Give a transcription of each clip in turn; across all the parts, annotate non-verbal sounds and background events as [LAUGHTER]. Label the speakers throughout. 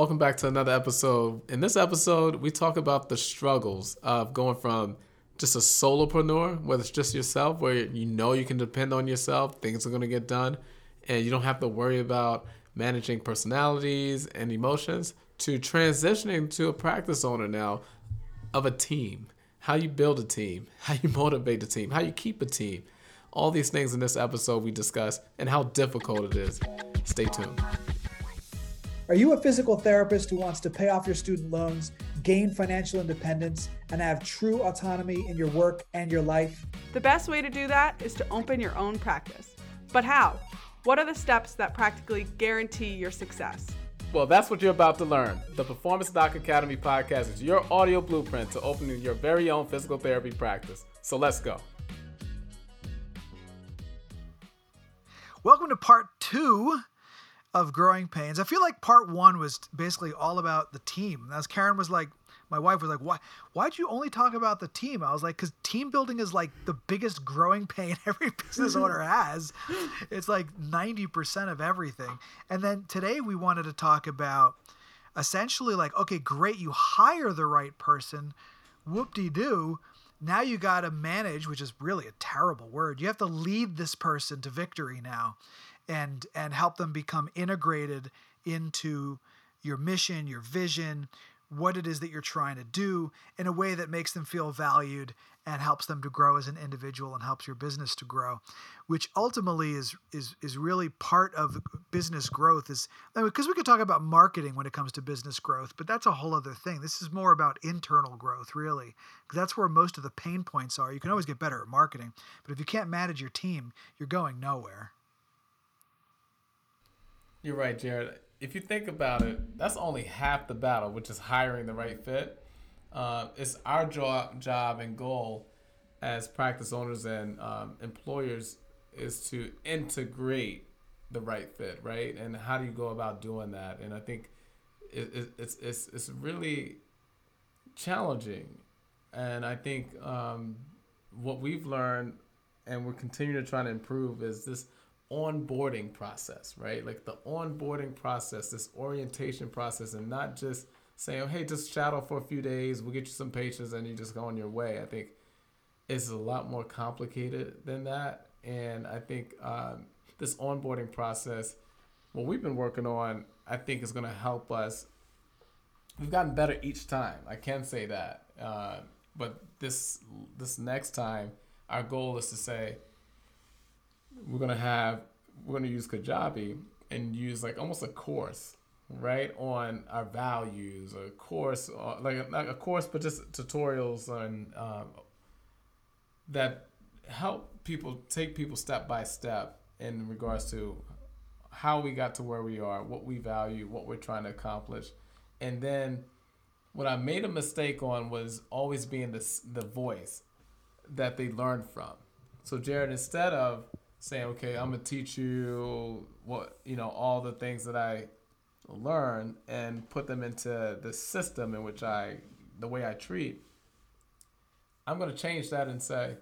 Speaker 1: Welcome back to another episode. In this episode, we talk about the struggles of going from just a solopreneur, whether it's just yourself, where you know you can depend on yourself, things are going to get done, and you don't have to worry about managing personalities and emotions, to transitioning to a practice owner now of a team. How you build a team, [LAUGHS] how you motivate a team, how you keep a team. All these things in this episode we discuss and how difficult it is. Stay tuned.
Speaker 2: Are you a physical therapist who wants to pay off your student loans, gain financial independence, and have true autonomy in your work and your life?
Speaker 3: The best way to do that is to open your own practice. But how? What are the steps that practically guarantee your success?
Speaker 1: Well, that's what you're about to learn. The Performance Doc Academy podcast is your audio blueprint to opening your very own physical therapy practice. So let's go.
Speaker 2: Welcome to part two of growing pains. I feel like part one was basically all about the team. As Karen was like, my wife was like, "Why? Why'd you only talk about the team?" I was like, "Cause team building is like the biggest growing pain [LAUGHS] every business owner [LAUGHS] has. It's like ninety percent of everything." And then today we wanted to talk about essentially like, okay, great, you hire the right person, whoop de doo. Now you got to manage, which is really a terrible word. You have to lead this person to victory now and and help them become integrated into your mission, your vision, what it is that you're trying to do in a way that makes them feel valued and helps them to grow as an individual and helps your business to grow which ultimately is is is really part of business growth is because we could talk about marketing when it comes to business growth but that's a whole other thing. This is more about internal growth really because that's where most of the pain points are. You can always get better at marketing but if you can't manage your team you're going nowhere
Speaker 1: you're right, Jared. If you think about it, that's only half the battle, which is hiring the right fit. Uh, it's our job, job and goal as practice owners and um, employers is to integrate the right fit, right? And how do you go about doing that? And I think it, it, it's it's it's really challenging, and I think um, what we've learned and we're continuing to try to improve is this onboarding process, right? Like the onboarding process, this orientation process, and not just saying, hey, just shadow for a few days, we'll get you some patients, and you just go on your way. I think it's a lot more complicated than that. And I think um, this onboarding process, what we've been working on, I think is going to help us. We've gotten better each time. I can say that. Uh, but this this next time, our goal is to say, we're gonna have we're gonna use Kajabi and use like almost a course, right, on our values, a course uh, like not a course, but just tutorials on um, that help people take people step by step in regards to how we got to where we are, what we value, what we're trying to accomplish, and then what I made a mistake on was always being the the voice that they learned from. So Jared, instead of saying, okay, I'm gonna teach you what you know all the things that I learn and put them into the system in which I the way I treat. I'm gonna change that and say,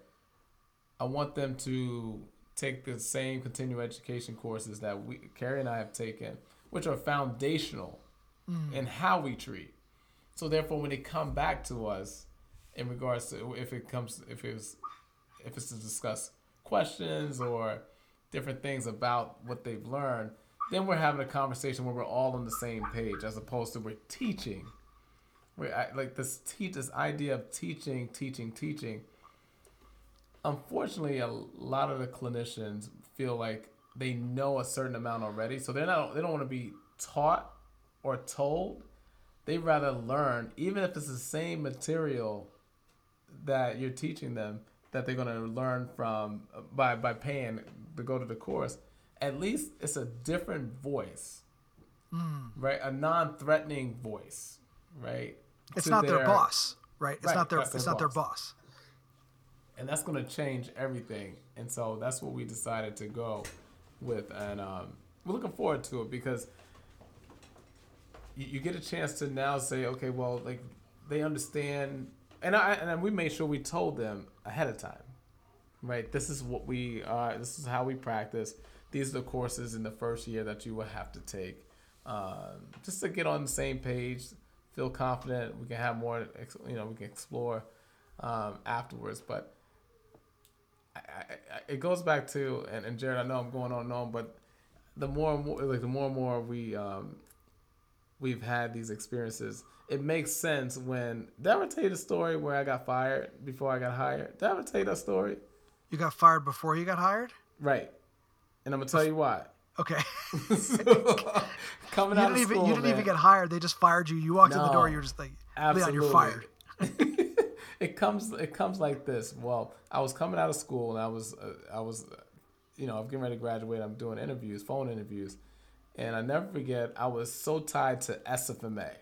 Speaker 1: I want them to take the same continuing education courses that we Carrie and I have taken, which are foundational mm. in how we treat. So therefore, when they come back to us, in regards to if it comes if it's if it's to discuss questions or different things about what they've learned, then we're having a conversation where we're all on the same page, as opposed to we're teaching. We like this teach this idea of teaching, teaching, teaching. Unfortunately, a lot of the clinicians feel like they know a certain amount already, so they're not they don't want to be taught or told. They rather learn, even if it's the same material that you're teaching them that they're going to learn from by by paying to go to the course at least it's a different voice mm. right? A non-threatening voice right?
Speaker 2: It's not their, their, boss right? It's right, not their it's their not boss. their boss.
Speaker 1: and that's going to change everything. And so that's what we decided to go with and um, we're looking forward to it because you, you get a chance to now say okay well like they understand and I and we made sure we told them ahead of time, right? This is what we are. This is how we practice. These are the courses in the first year that you will have to take. um, just to get on the same page, feel confident. We can have more, you know, we can explore um, afterwards. But I, I, it goes back to, and, and Jared, I know I'm going on and on, but the more and more, like the more and more we um, we've had these experiences, it makes sense when. Did I ever tell you the story where I got fired before I got hired? Did I ever tell you that story?
Speaker 2: You got fired before you got hired?
Speaker 1: Right. And I'm gonna tell you why.
Speaker 2: Okay. [LAUGHS]
Speaker 1: Coming
Speaker 2: you
Speaker 1: out
Speaker 2: didn't
Speaker 1: of
Speaker 2: even
Speaker 1: school,
Speaker 2: you didn't even get hired. They just fired you. You walked in the door. You're just like, Leon,
Speaker 1: Absolutely.
Speaker 2: you're fired. [LAUGHS]
Speaker 1: it comes it comes like this. Well, I was coming out of school and I was uh, I was uh, you know, I'm getting ready to graduate. I'm doing interviews, phone interviews. And I never forget, I was so tied to SFMA.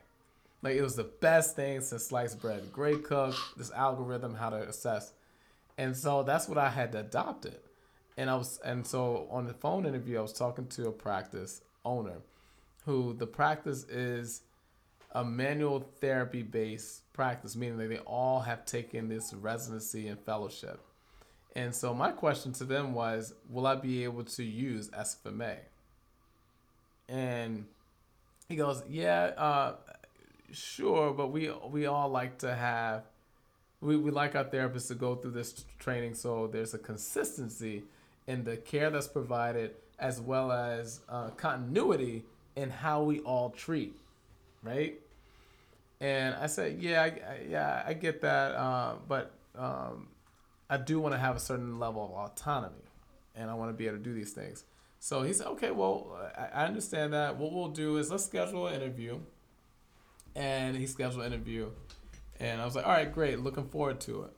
Speaker 1: Like it was the best thing since sliced bread. Gray Cook, this algorithm, how to assess. And so that's what I had to adopt it. And I was and so on the phone interview I was talking to a practice owner who the practice is a manual therapy based practice, meaning that they all have taken this residency and fellowship. And so my question to them was, will I be able to use SFMA? And he goes, yeah, uh, sure, but we we all like to have, we, we like our therapists to go through this training so there's a consistency in the care that's provided as well as uh, continuity in how we all treat, right? And I said, yeah, I, I- yeah, I get that, uh, but um, I do want to have a certain level of autonomy, and I want to be able to do these things. So he said, okay, well, I, I understand that. What we'll do is let's schedule an interview, and he scheduled an interview, and I was like, all right, great, looking forward to it.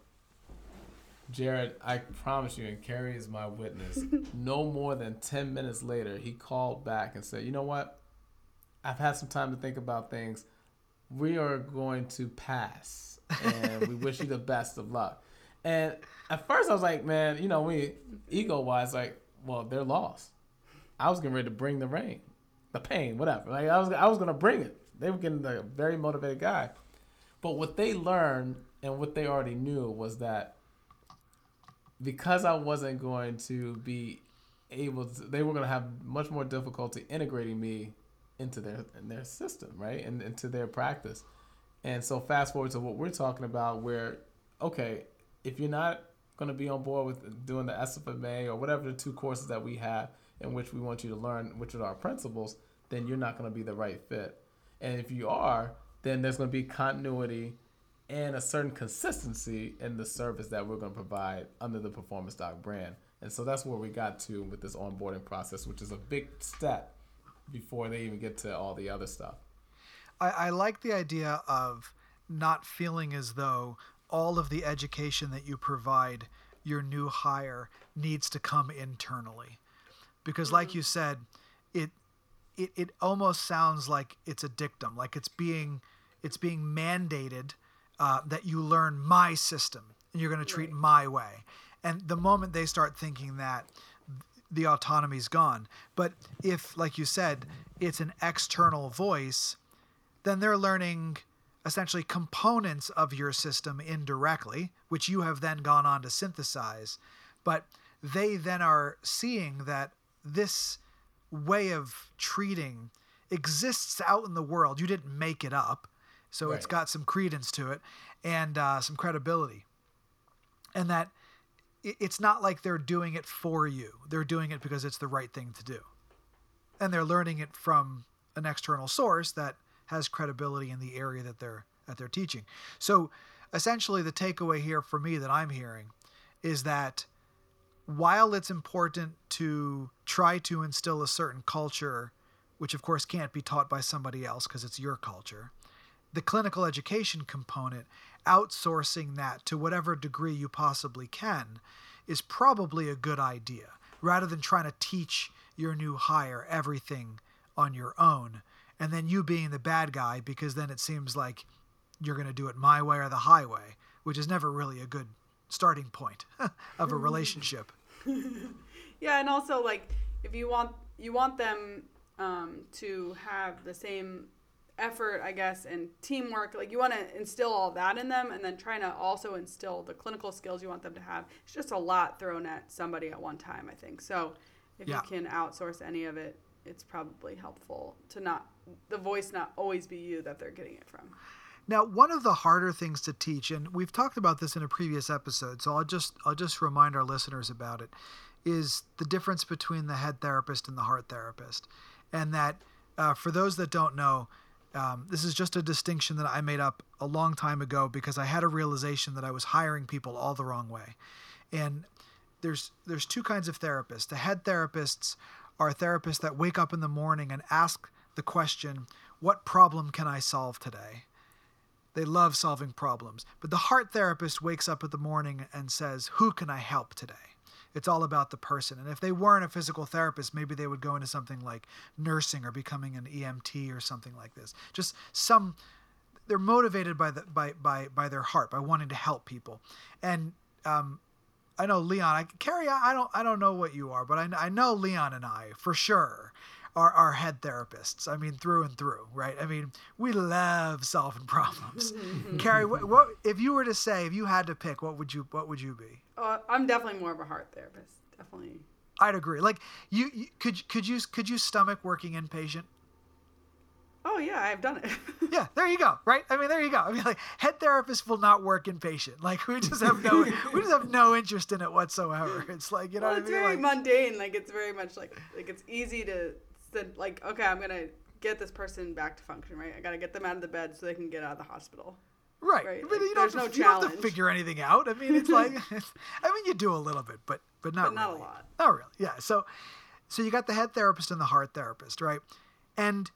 Speaker 1: Jared, I promise you, and Carrie is my witness. [LAUGHS] no more than 10 minutes later, he called back and said, You know what? I've had some time to think about things. We are going to pass, and we wish you the best of luck. And at first, I was like, Man, you know, we ego wise, like, well, they're lost. I was getting ready to bring the rain, the pain, whatever. Like, I was, I was to bring it. They were getting a very motivated guy. But what they learned and what they already knew was that because I wasn't going to be able to, they were to have much more difficulty integrating me into their in their system, right, and into their practice. And so, fast forward to what we're talking about, where okay, if you're not going to be on board with doing the SFMA or whatever the two courses that we have in which we want you to learn, which are our principles, then you're not going to be the right fit. And if you are, then there's going to be continuity and a certain consistency in the service that we're going to provide under the Performance Doc brand. And so that's where we got to with this onboarding process, which is a big step before they even get to all the other stuff.
Speaker 2: I, I like the idea of not feeling as though all of the education that you provide your new hire needs to come internally. Because like you said, it it, it almost sounds like it's a dictum, like it's being it's being mandated uh, that you learn my system and you're going to treat my way. And the moment they start thinking that, the autonomy's gone. But if, like you said, it's an external voice, then they're learning essentially components of your system indirectly, which you have then gone on to synthesize. But they then are seeing that this way of treating exists out in the world. You didn't make it up. So it's got some credence to it and uh, some credibility. And that it's not like they're doing it for you, they're doing it because it's the right thing to do. And they're learning it from an external source that has credibility in the area that they're that they're teaching. So essentially the takeaway here for me that I'm hearing is that while it's important to try to instill a certain culture, which of course can't be taught by somebody else because it's your culture, the clinical education component, outsourcing that to whatever degree you possibly can, is probably a good idea rather than trying to teach your new hire everything on your own and then you being the bad guy because then it seems like you're going to do it my way or the highway, which is never really a good starting point [LAUGHS] of a mm. relationship. [LAUGHS]
Speaker 3: Yeah, and also like if you want you want them um, to have the same effort, I guess, and teamwork. Like you want to instill all that in them, and then trying to also instill the clinical skills you want them to have. It's just a lot thrown at somebody at one time, I think. So if
Speaker 2: Yeah.
Speaker 3: you can outsource any of it, it's probably helpful to not the voice not always be you that they're getting it from.
Speaker 2: Now, one of the harder things to teach, and we've talked about this in a previous episode, so I'll just I'll just remind our listeners about it, is the difference between the head therapist and the heart therapist, and that uh, for those that don't know, um, this is just a distinction that I made up a long time ago because I had a realization that I was hiring people all the wrong way, and there's there's two kinds of therapists. The head therapists are therapists that wake up in the morning and ask the question, "What problem can I solve today?" They love solving problems. But the heart therapist wakes up in the morning and says, Who can I help today? It's all about the person. And if they weren't a physical therapist, maybe they would go into something like nursing or becoming an EMT or something like this. Just some they're motivated by the by by by their heart, by wanting to help people. And um, I know Leon, I Carrie, I, don't I don't know what you are, but I, I know Leon and I for sure are, our head therapists. I mean, through and through, right? I mean, we love solving [LAUGHS] problems. Carrie, what, what if you were to say, if you had to pick, what would you what would you be?
Speaker 3: Uh, I'm definitely more of a heart therapist. Definitely.
Speaker 2: I'd agree. Like you, you could could you could you stomach working inpatient?
Speaker 3: Oh yeah, I've done it. [LAUGHS]
Speaker 2: yeah, there you go. Right? I mean, there you go. I mean, like head therapists will not work inpatient. Like we just have no, [LAUGHS] we just have no interest in it whatsoever. It's like you know,
Speaker 3: well, it's
Speaker 2: I mean?
Speaker 3: very
Speaker 2: Like,
Speaker 3: mundane. Like it's very much like like it's easy to send, like okay, I'm gonna get this person back to function. Right, I gotta get them out of the bed so they can get out of the hospital.
Speaker 2: right.
Speaker 3: right,
Speaker 2: But
Speaker 3: like,
Speaker 2: you don't, have
Speaker 3: no
Speaker 2: to, you don't have to figure anything out. I mean, it's like, [LAUGHS] I mean, you do a little bit, but but not
Speaker 3: But not a lot.
Speaker 2: Not really. Yeah. So, so you got the head therapist and the heart therapist, right? And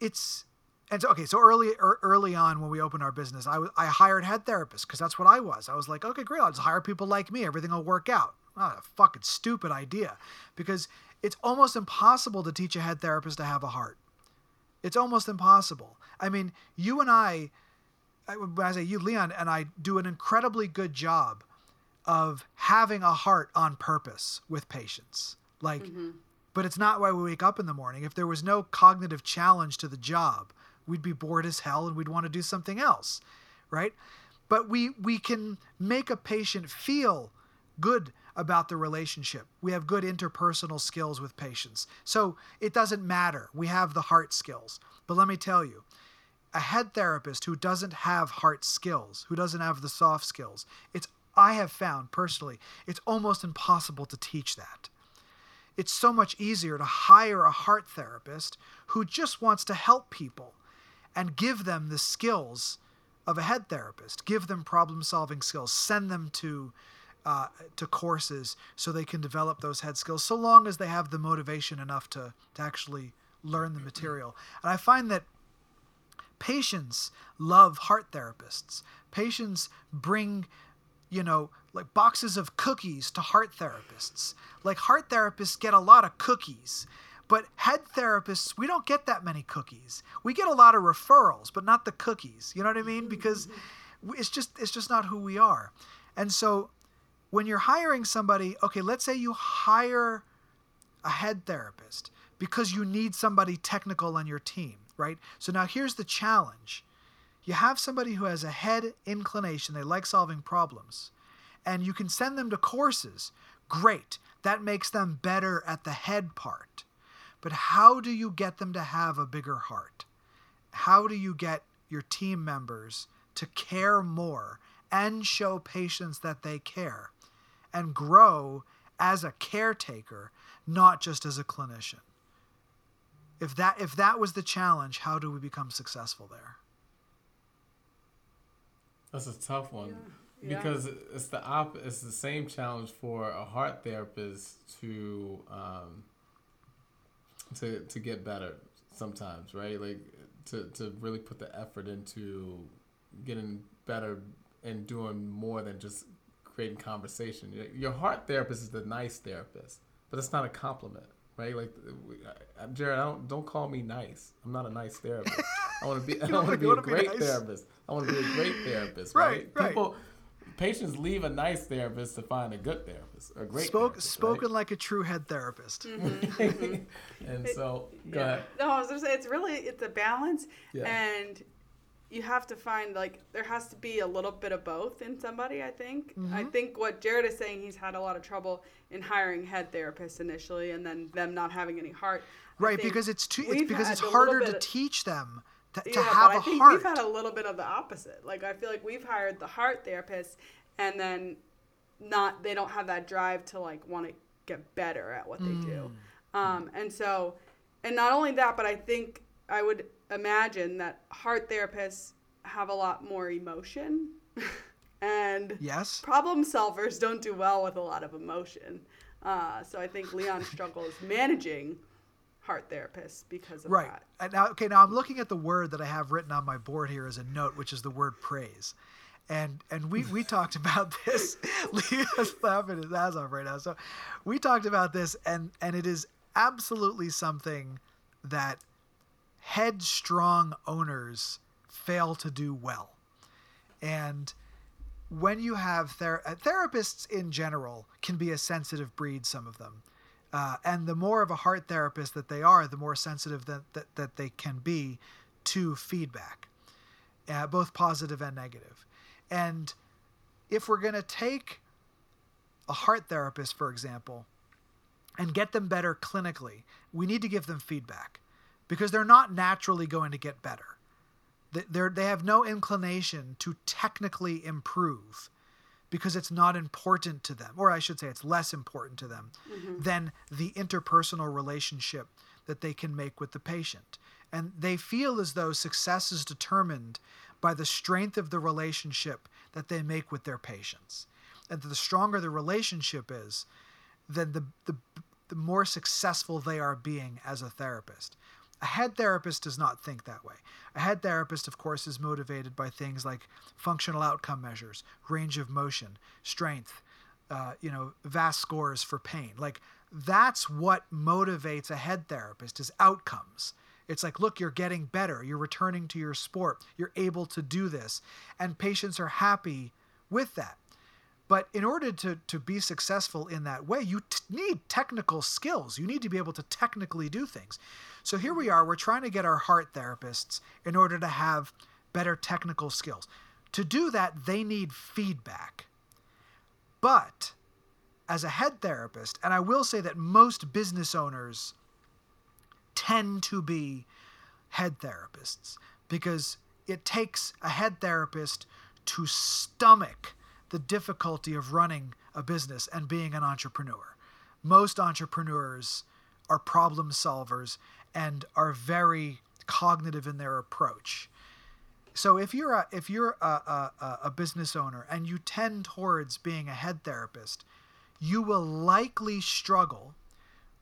Speaker 2: it's and so okay. So early early on when we opened our business, I was I hired head therapists because that's what I was. I was like, okay, great. I'll just hire people like me. Everything will work out. Oh, a fucking stupid idea, because it's almost impossible to teach a head therapist to have a heart. It's almost impossible. I mean, you and I, I when I say you, Leon, and I do an incredibly good job of having a heart on purpose with patients. Like, mm-hmm. but it's not why we wake up in the morning. If there was no cognitive challenge to the job, we'd be bored as hell and we'd want to do something else, right? But we we can make a patient feel good about the relationship. We have good interpersonal skills with patients. So it doesn't matter. We have the heart skills. But let me tell you, a head therapist who doesn't have heart skills, who doesn't have the soft skills, it's I have found personally, it's almost impossible to teach that. It's so much easier to hire a heart therapist who just wants to help people and give them the skills of a head therapist, give them problem solving skills, send them to uh, to courses so they can develop those head skills, so long as they have the motivation enough to, to actually learn the material. And I find that patients love heart therapists. Patients bring, you know, like boxes of cookies to heart therapists. Like heart therapists get a lot of cookies, but head therapists, we don't get that many cookies. We get a lot of referrals, but not the cookies. You know what I mean? Because it's just it's just not who we are. And so when you're hiring somebody, okay, let's say you hire a head therapist because you need somebody technical on your team, right? So now here's the challenge. You have somebody who has a head inclination, they like solving problems, and you can send them to courses. Great. That makes them better at the head part. But how do you get them to have a bigger heart? How do you get your team members to care more and show patients that they care and grow as a caretaker, not just as a clinician? If that if that was the challenge, how do we become successful there?
Speaker 1: That's a tough one
Speaker 3: Yeah.
Speaker 1: because it's the op- It's the same challenge for a heart therapist to um, to to get better sometimes, right? Like to to really put the effort into getting better and doing more than just creating conversation. Your, your heart therapist is the nice therapist, but it's not a compliment. Right, like we- I- I- Jared, I don't don't call me nice. I'm not a nice therapist. I want [LAUGHS] to be. I want to be a
Speaker 2: wanna be
Speaker 1: great
Speaker 2: nice?
Speaker 1: therapist. I want to be a great therapist.
Speaker 2: Right,
Speaker 1: Right,
Speaker 2: right.
Speaker 1: People, patients leave a nice therapist to find a good therapist, a great
Speaker 2: Spoke,
Speaker 1: therapist,
Speaker 2: spoken like a true head therapist.
Speaker 1: Right? Mm-hmm. [LAUGHS] and so, go
Speaker 3: Yeah.
Speaker 1: ahead.
Speaker 3: No, I was gonna say it's really it's a balance,
Speaker 1: Yeah.
Speaker 3: and you have to find like there has to be a little bit of both in somebody. I think.
Speaker 2: Mm-hmm.
Speaker 3: I think what Jared is saying, he's had a lot of trouble in hiring head therapists initially, and then them not having any heart.
Speaker 2: Right, because it's too it's because it's harder to
Speaker 3: bit-
Speaker 2: teach them to, to have
Speaker 3: but I think
Speaker 2: heart.
Speaker 3: we've had a little bit of the opposite. Like I feel like we've hired the heart therapist, and then not they don't have that drive to like want to get better at what they do.
Speaker 2: Mm.
Speaker 3: Um, and so, and not only that, but I think I would imagine that heart therapists have a lot more emotion, [LAUGHS] and
Speaker 2: yes.
Speaker 3: problem solvers don't do well with a lot of emotion. Uh, so I think Leon [LAUGHS] struggles managing heart therapists because of
Speaker 2: Right.
Speaker 3: that.
Speaker 2: And now, okay, now I'm looking at the word that I have written on my board here as a note, which is the word praise. And and we, we [LAUGHS] talked about this. Leon's laughing his ass off right now. So we talked about this and and it is absolutely something that headstrong owners fail to do well. And when you have ther- uh, therapists in general can be a sensitive breed, some of them. Uh, and the more of a heart therapist that they are, the more sensitive that, that, that they can be to feedback, uh, both positive and negative. And if we're going to take a heart therapist, for example, and get them better clinically, we need to give them feedback because they're not naturally going to get better. They- They're, they have no inclination to technically improve because it's not important to them, or I should say, it's less important to them mm-hmm. than the interpersonal relationship that they can make with the patient. And they feel as though success is determined by the strength of the relationship that they make with their patients. And the stronger the relationship is, then the, the, the more successful they are being as a therapist. A head therapist does not think that way. A head therapist, of course, is motivated by things like functional outcome measures, range of motion, strength, uh, you know, VAS scores for pain. Like that's what motivates a head therapist is outcomes. It's like, look, you're getting better. You're returning to your sport. You're able to do this. And patients are happy with that. But in order to, to be successful in that way, you t- need technical skills. You need to be able to technically do things. So here we are, we're trying to get our heart therapists in order to have better technical skills. To do that, they need feedback. But as a head therapist, and I will say that most business owners tend to be head therapists because it takes a head therapist to stomach the difficulty of running a business and being an entrepreneur. Most entrepreneurs are problem solvers and are very cognitive in their approach. So if you're a if you're a, a, a- business owner and you tend towards being a head therapist, you will likely struggle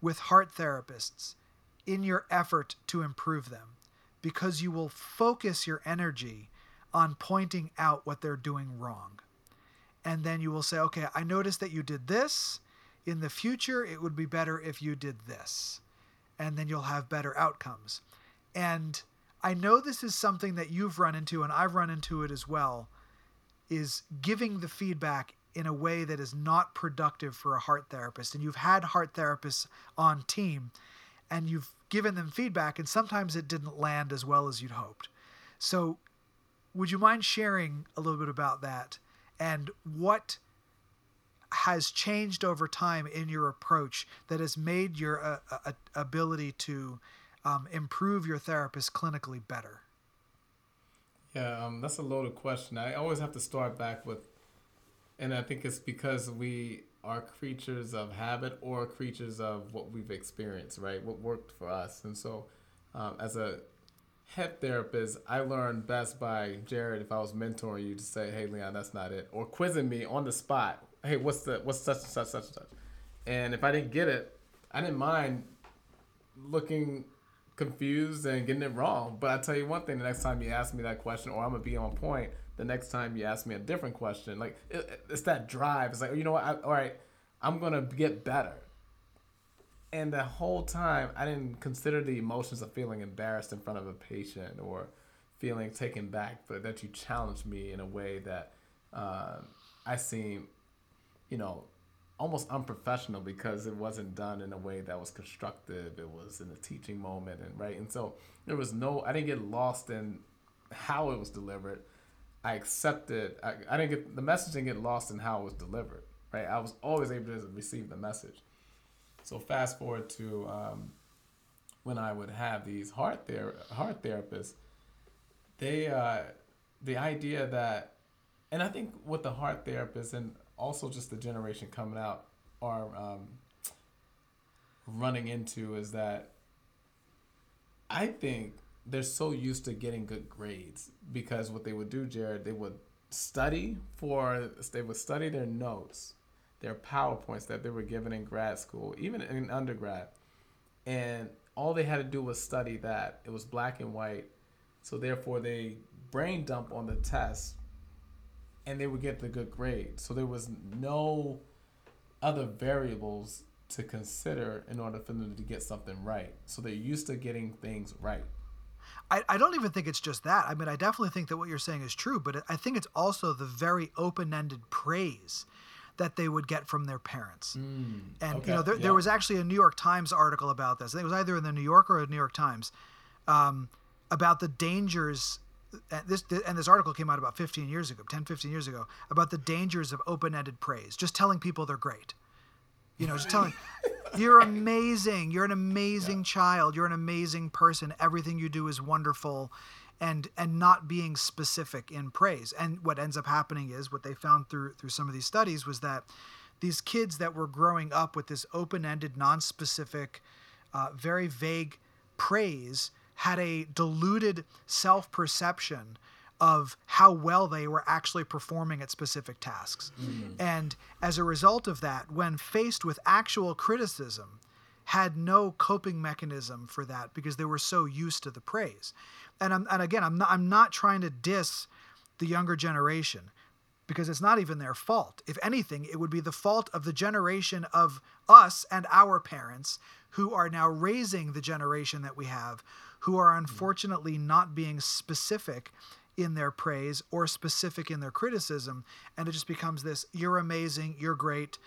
Speaker 2: with heart therapists in your effort to improve them because you will focus your energy on pointing out what they're doing wrong. And then you will say, okay, I noticed that you did this. In the future, it would be better if you did this. And then you'll have better outcomes. And I know this is something that you've run into, and I've run into it as well, is giving the feedback in a way that is not productive for a heart therapist. And you've had heart therapists on team, and you've given them feedback, and sometimes it didn't land as well as you'd hoped. So, would you mind sharing a little bit about that and what has changed over time in your approach that has made your uh, uh, ability to um, improve your therapist clinically better?
Speaker 1: Yeah, um, that's a loaded question. I always have to start back with, and I think it's because we are creatures of habit or creatures of what we've experienced, right? What worked for us. And so, um, as a head therapist, I learned best by Jared if I was mentoring you to say, "Hey, Leon, that's not it," or quizzing me on the spot. Hey, what's the what's such and such such and such? And if I didn't get it, I didn't mind looking confused and getting it wrong. But I tell you one thing: the next time you ask me that question, or I'm gonna be on point. The next time you ask me a different question, like it, it's that drive. It's like oh, you know what? I, all right, I'm gonna get better. And the whole time, I didn't consider the emotions of feeling embarrassed in front of a patient or feeling taken back, but that you challenged me in a way that um I seem, you know, almost unprofessional because it wasn't done in a way that was constructive. It was in a teaching moment, and right. And so there was no, I didn't get lost in how it was delivered. I accepted. I, I didn't get the message didn't get lost in how it was delivered. Right. I was always able to receive the message. So fast forward to um, when I would have these heart ther- heart therapists. They uh, the idea that, and I think with the heart therapists and also just the generation coming out are um, running into is that I think they're so used to getting good grades because what they would do, Jared, they would study for they would study their notes, their powerpoints that they were given in grad school, even in undergrad, and all they had to do was study that. It was black and white, so therefore they brain dump on the test, and they would get the good grade. So there was no other variables to consider in order for them to get something right. So they're used to getting things right.
Speaker 2: I, I don't even think it's just that. I mean, I definitely think that what you're saying is true, but I think it's also the very open ended praise that they would get from their parents.
Speaker 1: Mm,
Speaker 2: and,
Speaker 1: okay,
Speaker 2: you know, there,
Speaker 1: yeah.
Speaker 2: there was actually a New York Times article about this. I think it was either in the New Yorker or the New York Times um, about the dangers. And this, and this article came out about 15 years ago, 10, 15 years ago, about the dangers of open ended praise, just telling people they're great. You know, just telling, [LAUGHS] you're amazing. You're an amazing child. You're an amazing person. Everything you do is wonderful, and and not being specific in praise. And what ends up happening is what they found through through some of these studies was that these kids that were growing up with this open-ended, non-specific, uh, very vague praise had a diluted self-perception of how well they were actually performing at specific tasks. And as a result of that, when faced with actual criticism, had no coping mechanism for that because they were so used to the praise. And I'm, and again, I'm not I'm not trying to diss the younger generation because it's not even their fault. If anything, it would be the fault of the generation of us and our parents who are now raising the generation that we have who are hmm. unfortunately not being specific in their praise or specific in their criticism and it just becomes this you're amazing you're great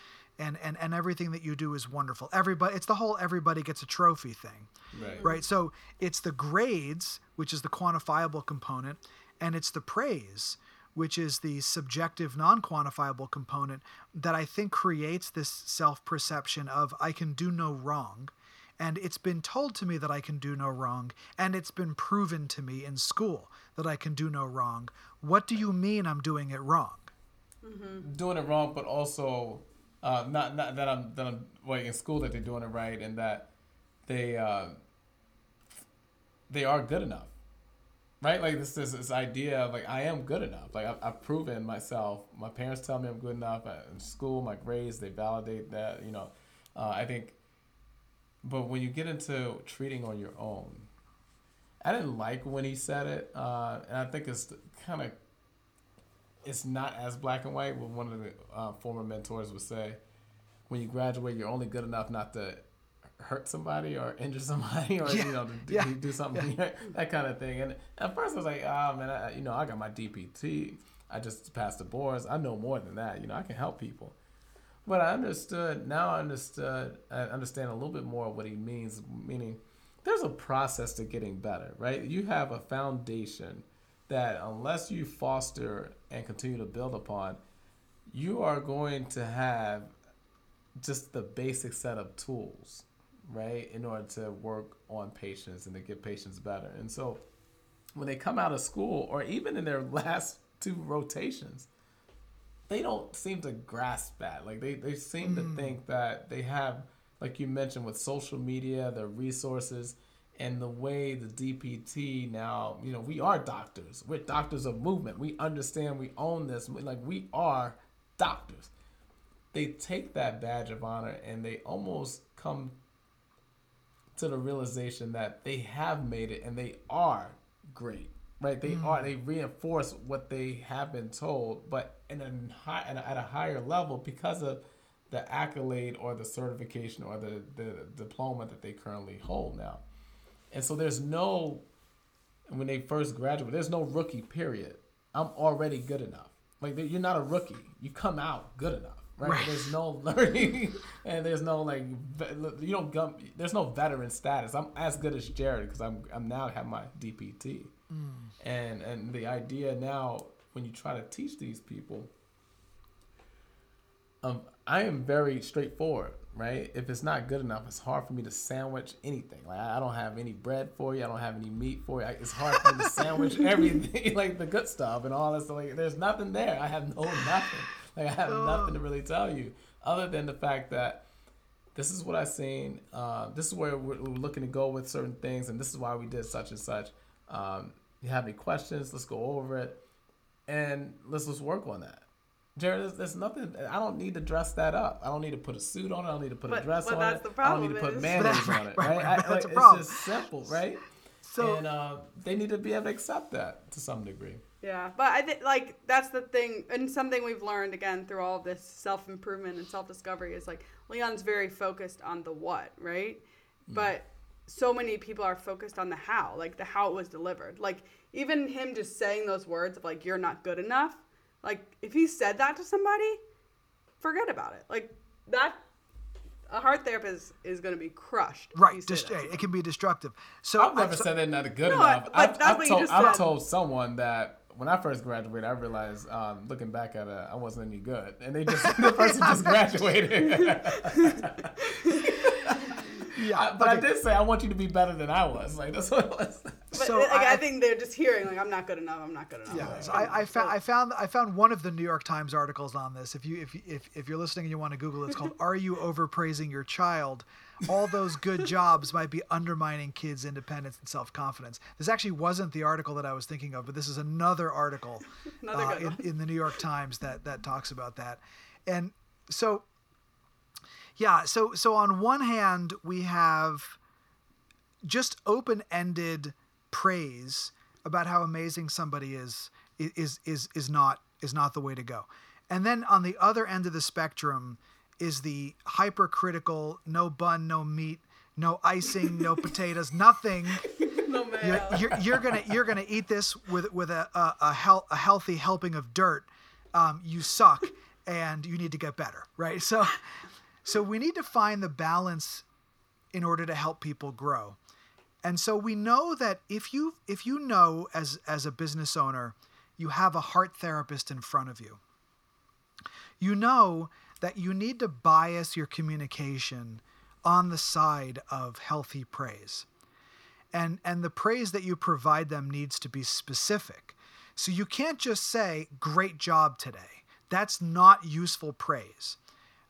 Speaker 2: and and, and everything that you do is wonderful everybody it's the whole everybody gets a trophy thing
Speaker 1: Right.
Speaker 2: right so it's the grades which is the quantifiable component and it's the praise which is the subjective non-quantifiable component that i think creates this self-perception of i can do no wrong and it's been told to me that I can do no wrong, and it's been proven to me in school that I can do no wrong. What do you mean I'm doing it wrong? Mm-hmm.
Speaker 1: doing it wrong, but also uh, not not that I'm that I'm like in school that they're doing it right and that they uh, they are good enough, right? Like this this, this idea of like I am good enough. Like I've, I've proven myself. My parents tell me I'm good enough in school. My grades they validate that. You know, uh, I think. But when you get into treating on your own, I didn't like when he said it, uh, and I think it's kind of it's not as black and white. What one of the uh, former mentors would say, when you graduate, you're only good enough not to hurt somebody or injure somebody or
Speaker 2: Yeah,
Speaker 1: you know to do,
Speaker 2: yeah,
Speaker 1: do something that kind of thing. And at first I was like, oh man, I, you know I got my DPT. I just passed the boards. I know more than that. You know I can help people. But I understood now. I understood. I understand a little bit more of what he means. Meaning, there's a process to getting better, right? You have a foundation that unless you foster and continue to build upon, you are going to have just the basic set of tools, right, in order to work on patients and to get patients better. And so, when they come out of school, or even in their [LAUGHS] last two rotations, they don't seem to grasp that. Like they, they seem to mm. think that they have, like you mentioned, with social media, the resources, and the way the DPT now, you know, we are doctors. We're doctors of movement. We understand. We own this. Like we are doctors. They take that badge of honor and they almost come to the realization that they have made it and they are great right they mm-hmm. are they reinforce what they have been told but in a high at a higher level because of the accolade or the certification or the, the diploma that they currently hold now and so there's no when they first graduate there's no rookie period i'm already good enough like you're not a rookie you come out good enough right?
Speaker 2: Right.
Speaker 1: There's no [LAUGHS] learning, and there's no like you don't gum, there's no veteran status. I'm as good as Jared because I'm I'm now have my DPT, and and the idea now when you try to teach these people, um, I am very straightforward, right? If it's not good enough, it's hard for me to sandwich anything. Like I don't have any bread for you. I don't have any meat for you. I- It's hard for me to sandwich [LAUGHS] everything, [LAUGHS] like the good stuff and all this. Like there's nothing there. I have no nothing. Like I have nothing to really tell you other than the fact that this is what I've seen. Uh, this is where we're, we're looking to go with certain things, and this is why we did such and such. Um, you have any questions? Let's go over it, and let's let's work on that. Jared, there's, there's nothing. I don't need to dress that up. I don't need to put a suit on it. I don't need to put a
Speaker 3: But-
Speaker 1: dress
Speaker 3: but
Speaker 1: on
Speaker 3: that's
Speaker 1: it.
Speaker 3: the
Speaker 1: I don't need to put
Speaker 3: is-
Speaker 1: mayonnaise
Speaker 2: Right,
Speaker 1: on it.
Speaker 2: right,
Speaker 1: Right?
Speaker 2: right,
Speaker 1: I-
Speaker 2: that's
Speaker 1: like,
Speaker 2: a
Speaker 1: it's
Speaker 2: problem.
Speaker 1: just simple, right?
Speaker 2: So
Speaker 1: and uh, they need to be able to accept that to some degree.
Speaker 3: Yeah, but I think like that's the thing, and something we've learned again through all of this self improvement and self discovery is like Leon's very focused on the what, right? But so many people are focused on the how, like the how it was delivered. Like even him just saying those words of like you're not good enough, like if he said that to somebody, forget about it. Like that, a heart therapist is going to be crushed.
Speaker 2: right,
Speaker 3: say
Speaker 2: just, it can be destructive. So
Speaker 1: I've never
Speaker 2: so-
Speaker 1: said that not good
Speaker 3: No,
Speaker 1: enough.
Speaker 3: but
Speaker 1: I've,
Speaker 3: that's
Speaker 1: I've
Speaker 3: what you
Speaker 1: told,
Speaker 3: just
Speaker 1: I've
Speaker 3: said.
Speaker 1: told someone that when I first graduated, I realized, um, looking back at it, I wasn't any good, and they just [LAUGHS] the person just [LAUGHS] graduated. [LAUGHS]
Speaker 2: yeah,
Speaker 1: but I did say I want you to be better than I was. Like that's what it was.
Speaker 3: But
Speaker 2: So
Speaker 3: like, I,
Speaker 2: I-
Speaker 3: think they're just hearing like I'm not good enough. I'm not good enough.
Speaker 2: Yeah,
Speaker 3: Like,
Speaker 2: so I. I found I found I found one of the New York Times articles on this. If you if if if you're listening and you want to Google it, it's called [LAUGHS] "Are You Overpraising Your Child?" All those good jobs might be undermining kids' independence and self confidence. This actually wasn't the article that I was thinking of, but this is another article [LAUGHS]
Speaker 3: Another
Speaker 2: uh, in, in the New York Times that that talks about that. And so, yeah, so so on one hand we have just open-ended praise about how amazing somebody is is is is not is not the way to go. And then on the other end of the spectrum is the hypercritical, no bun, no meat, no icing, no [LAUGHS] potatoes, nothing.
Speaker 3: no.
Speaker 2: You're, you're, you're gonna you're gonna eat this with with a a, a, hel- a healthy helping of dirt. Um, you suck, and you need to get better, right? So, so we need to find the balance in order to help people grow. And so we know that if you if you know as as a business owner, you have a heart therapist in front of you. You know that you need to bias your communication on the side of healthy praise. And and the praise that you provide them needs to be specific. So you can't just say great job today. That's not useful praise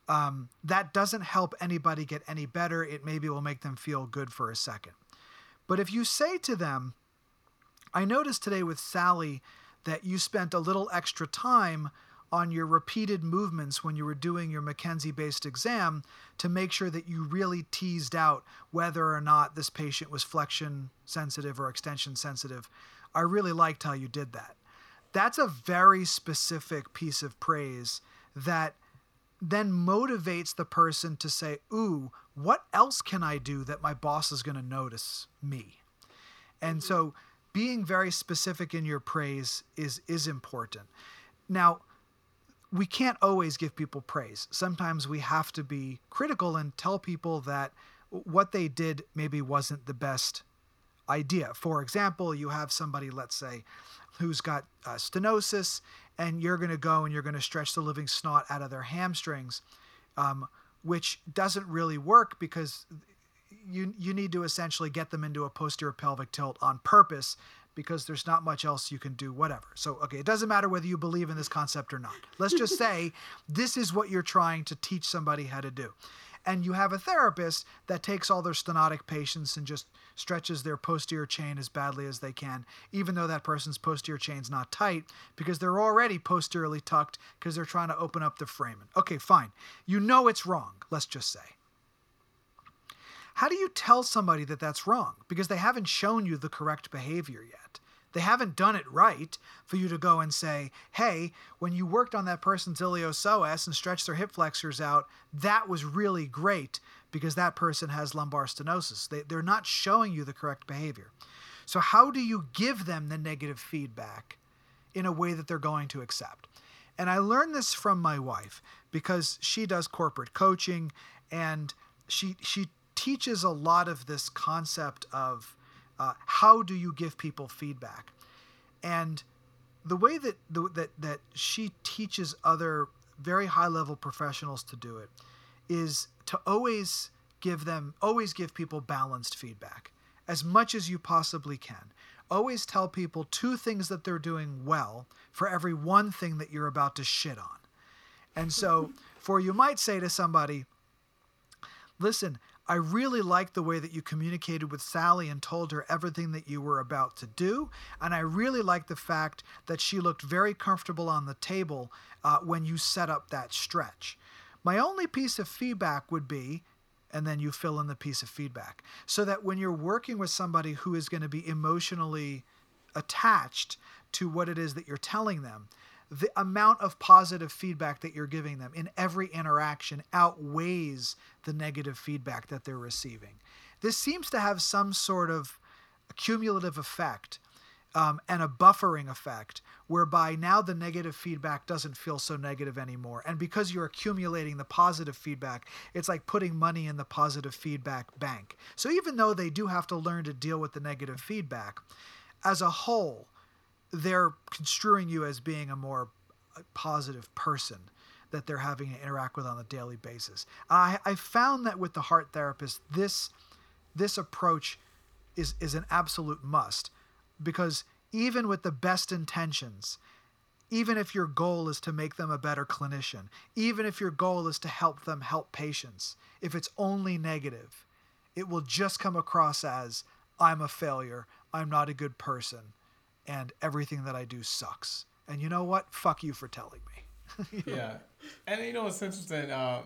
Speaker 2: um, that doesn't help anybody get any better. It maybe will make them feel good for a second. But if you say to them, I noticed today with Sally that you spent a little extra time on your repeated movements when you were doing your McKenzie based exam to make sure that you really teased out whether or not this patient was flexion sensitive or extension sensitive. I really liked how you did that. That's a very specific piece of praise that then motivates the person to say, Ooh, what else can I do that my boss is going to notice me? And so being very specific in your praise is is important. Now, we can't always give people praise. Sometimes we have to be critical and tell people that what they did maybe wasn't the best idea. For example, you have somebody, let's say, who's got uh, stenosis, and you're going to go and you're going to stretch the living snot out of their hamstrings, um, which doesn't really work because you you need to essentially get them into a posterior pelvic tilt on purpose because there's not much else you can do whatever. So okay it doesn't matter whether you believe in this concept or not. Let's just [LAUGHS] say this is what you're trying to teach somebody how to do and you have a therapist that takes all their stenotic patients and just stretches their posterior chain as badly as they can even though that person's posterior chain's not tight because they're already posteriorly tucked because they're trying to open up the foramen okay fine you know it's wrong let's just say how do you tell somebody that that's wrong? Because they haven't shown you the correct behavior yet. They haven't done it right for you to go and say, hey, when you worked on that person's iliopsoas and stretched their hip flexors out, that was really great because that person has lumbar stenosis. They, they're not showing you the correct behavior. So, how do you give them the negative feedback in a way that they're going to accept? And I learned this from my wife because she does corporate coaching and she she teaches a lot of this concept of uh, how do you give people feedback. And the way that the, that that she teaches other very high level professionals to do it is to always give them always give people balanced feedback as much as you possibly can always tell people two things that they're doing well for every one thing that you're about to shit on and so [LAUGHS] for you might say to somebody listen I really liked the way that you communicated with Sally and told her everything that you were about to do. And I really liked the fact that she looked very comfortable on the table uh, when you set up that stretch. My only piece of feedback would be, and then you fill in the piece of feedback, so that when you're working with somebody who is going to be emotionally attached to what it is that you're telling them, the amount of positive feedback that you're giving them in every interaction outweighs the negative feedback that they're receiving. This seems to have some sort of cumulative effect um, and a buffering effect whereby now the negative feedback doesn't feel so negative anymore. And because you're accumulating the positive feedback, it's like putting money in the positive feedback bank. So even though they do have to learn to deal with the negative feedback, as a whole, they're construing you as being a more uh, positive person that they're having to interact with on a daily basis. I, I found that with the heart therapist, this this approach is is an absolute must because even with the best intentions, even if your goal is to make them a better clinician, even if your goal is to help them help patients, if it's only negative, it will just come across as I'm a failure, I'm not a good person, and everything that I do sucks. And you know what? Fuck you for telling me. [LAUGHS]
Speaker 1: yeah, and you know what's interesting? Uh,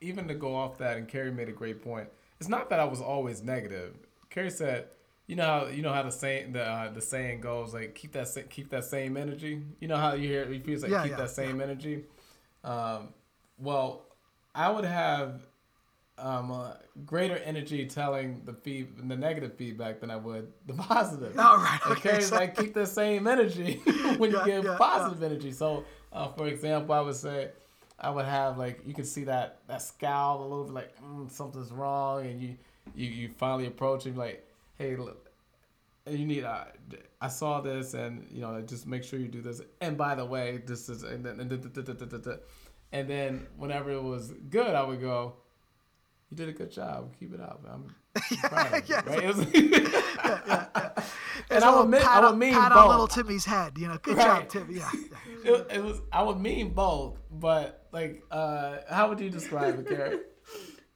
Speaker 1: even to go off that, and Carrie made a great point. It's not that I was always negative. Carrie said, "You know how you know how the saying the uh, the saying goes like keep that keep that same energy. You know how you hear it feels like
Speaker 2: Yeah,
Speaker 1: keep
Speaker 2: yeah,
Speaker 1: that same
Speaker 2: yeah.
Speaker 1: energy. Um, well, I would have um, uh, greater energy telling the feed the negative feedback than I would the [LAUGHS] positive.
Speaker 2: All right.
Speaker 1: And
Speaker 2: okay, so-
Speaker 1: like keep the same energy [LAUGHS] when
Speaker 2: Yeah,
Speaker 1: you give
Speaker 2: yeah,
Speaker 1: positive energy. So, uh, for example, I would say I would have like you can see that that scowl a little bit like mm, something's wrong, and you you you finally approach him like, hey, look, you need uh, I saw this, and you know just make sure you do this. And by the way, this is and, then- and then whenever it was good, I would go. You did a good job. Keep it up. I'm [LAUGHS] proud of you,"
Speaker 2: yeah.
Speaker 1: right? It [LAUGHS] [LAUGHS] and I would mean, I would mean
Speaker 2: pat
Speaker 1: both.
Speaker 2: on little Timmy's head. You know, good job, Timmy. Yeah.
Speaker 1: it, it was I would mean both, but like uh how would you describe it, Carrie?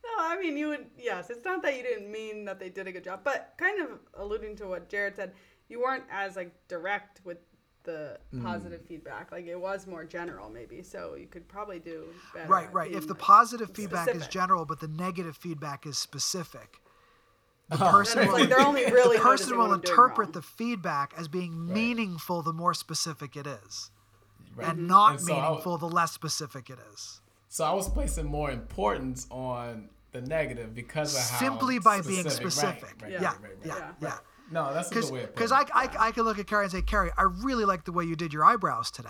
Speaker 3: No, I mean you would. Yes, it's not that you didn't mean that they did a good job, but kind of alluding to what Jared said, you weren't as like direct with the mm. positive feedback. Like it was more general, maybe. So you could probably do better.
Speaker 2: Right, right. If the
Speaker 3: like,
Speaker 2: positive feedback is general, but the negative feedback is specific, the
Speaker 1: Oh.
Speaker 2: person will,
Speaker 3: like only really
Speaker 2: the person will
Speaker 3: what I'm doing
Speaker 2: interpret the feedback as being
Speaker 1: Right.
Speaker 2: meaningful the more specific it is,
Speaker 1: Right.
Speaker 2: and mm-hmm. not
Speaker 1: And so I-
Speaker 2: meaningful the less specific it is.
Speaker 1: So I was placing more importance on the negative because of how
Speaker 2: Simply by being
Speaker 1: specific. Right, right,
Speaker 2: Yeah,
Speaker 1: right, right, right.
Speaker 2: yeah,
Speaker 3: Yeah.
Speaker 2: Yeah.
Speaker 1: No, that's a good way
Speaker 2: Because I. I, I could look at Carrie and say, Carrie, I really like the way you did your eyebrows today.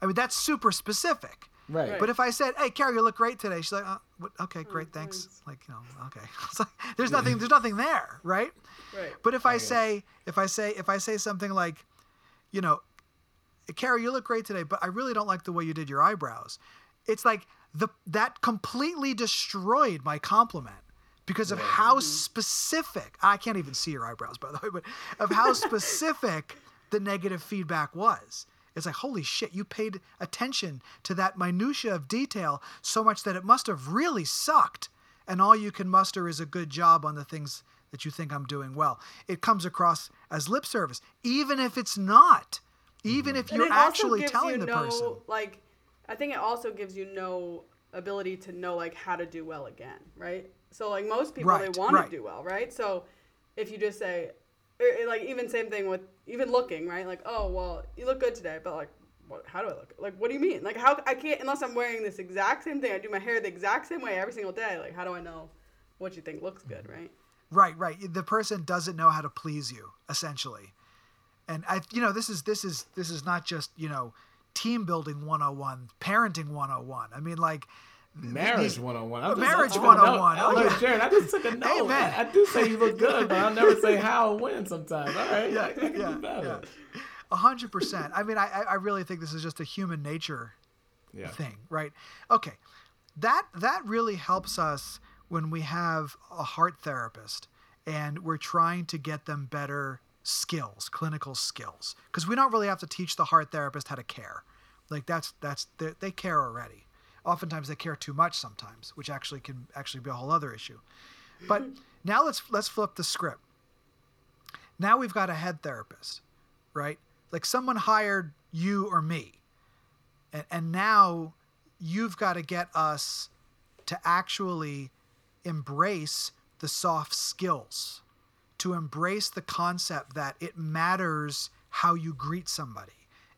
Speaker 2: I mean, that's super specific.
Speaker 1: Right.
Speaker 3: Right.
Speaker 2: But if I said, "Hey, Carrie, you look great today," she's like, uh, what, "Okay,
Speaker 3: Oh,
Speaker 2: great, thanks." Like, you know, okay. [LAUGHS] It's like, there's nothing. There's nothing there, right?
Speaker 3: Right.
Speaker 2: But if I
Speaker 1: guess.
Speaker 2: say, if I say, if I say something like, you know, Carrie, you look great today, but I really don't like the way you did your eyebrows. It's like the that completely destroyed my compliment because of how specific. I can't even see your eyebrows, by the way, but of how [LAUGHS] specific the negative feedback was. It's like, holy shit, you paid attention to that minutia of detail so much that it must have really sucked. And all you can muster is a good job on the things that you think I'm doing well. It comes across as lip service, even if it's not. Even mm-hmm.
Speaker 3: if
Speaker 2: you're actually telling
Speaker 3: you
Speaker 2: the
Speaker 3: no,
Speaker 2: person.
Speaker 3: Like, I think it also gives you no ability to know like how to do well again, right? So like most people,
Speaker 2: Right,
Speaker 3: they want
Speaker 2: right.
Speaker 3: to do well, right? So if you just say, or, or, like even same thing with even looking, right? Like, oh well, you look good today, but like, what, how do I look? Like, what do you mean? Like, how I can't unless I'm wearing this exact same thing. I do my hair the exact same way every single day. Like, how do I know what you think looks good, right?
Speaker 2: Right, right. The person doesn't know how to please you, essentially. And I, you know, this is this is this is not just you know team building 101, parenting 101. I mean, like,
Speaker 1: Marriage
Speaker 2: these-
Speaker 1: 101. I'm
Speaker 2: Marriage
Speaker 1: a note.
Speaker 2: 101.
Speaker 1: Oh,
Speaker 2: yeah.
Speaker 1: Jared, I just took a note.
Speaker 2: Amen.
Speaker 1: I, do say you look good, but I'll never say how or when sometimes. All right.
Speaker 2: Yeah, yeah. A hundred percent. I mean, I, I- really think this is just a human nature
Speaker 1: Yeah.
Speaker 2: thing, right? Okay, that that really helps us when we have a heart therapist and we're trying to get them better skills, clinical skills, because we don't really have to teach the heart therapist how to care. Like that's that's they care already. Oftentimes they care too much sometimes, which actually can actually be a whole other issue. But [LAUGHS] now let's let's flip the script. Now we've got a head therapist, right? Like someone hired you or me and, and now you've got to get us to actually embrace the soft skills to embrace the concept that it matters how you greet somebody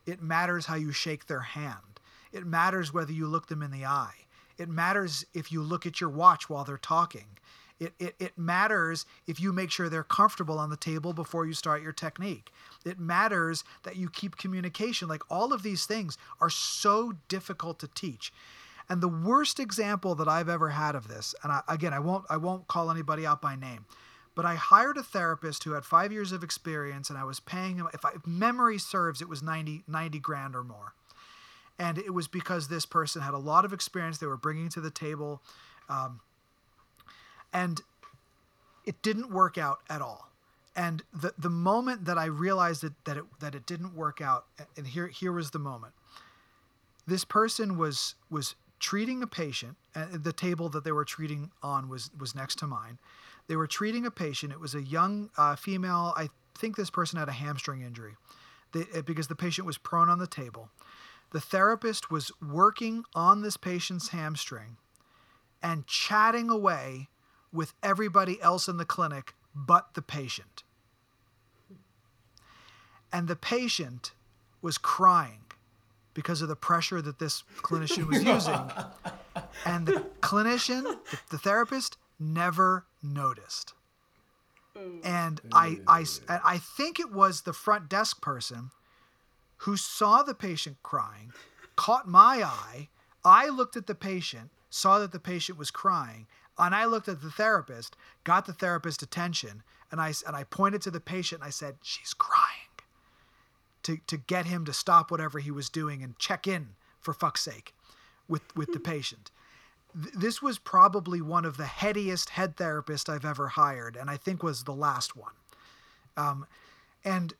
Speaker 2: it matters how you shake their hand it matters whether you look them in the eye it matters if you look at your watch while they're talking it, it, it matters if you make sure they're comfortable on the table before you start your technique. It matters that you keep communication. Like all of these things are so difficult to teach. And the worst example that I've ever had of this, and I, again, I won't I won't call anybody out by name, but I hired a therapist who had five years of experience, and I was paying him. If, I, if memory serves, it was 90, 90 grand or more, and it was because this person had a lot of experience they were bringing to the table. Um, and it didn't work out at all. And the the moment that I realized that that it that it didn't work out, and here here was the moment. This person was was treating a patient, and the table that they were treating on was was next to mine. They were treating a patient. It was a young uh, female. I think this person had a hamstring injury, they, uh, because the patient was prone on the table. The therapist was working on this patient's hamstring and chatting away with everybody else in the clinic but the patient. And the patient was crying because of the pressure that this clinician was [LAUGHS] using. and the clinician, the, the therapist, never noticed. And I, I, and I think it was the front desk person who saw the patient crying, caught my eye. I looked at the patient, saw that the patient was crying, and I looked at the therapist, got the therapist's attention, and I and I pointed to the patient and I said, "She's crying." To to get him to stop whatever he was doing and check in for fuck's sake with with the patient. Th- This was probably one of the headiest head therapists I've ever hired, and I think was the last one. Um, and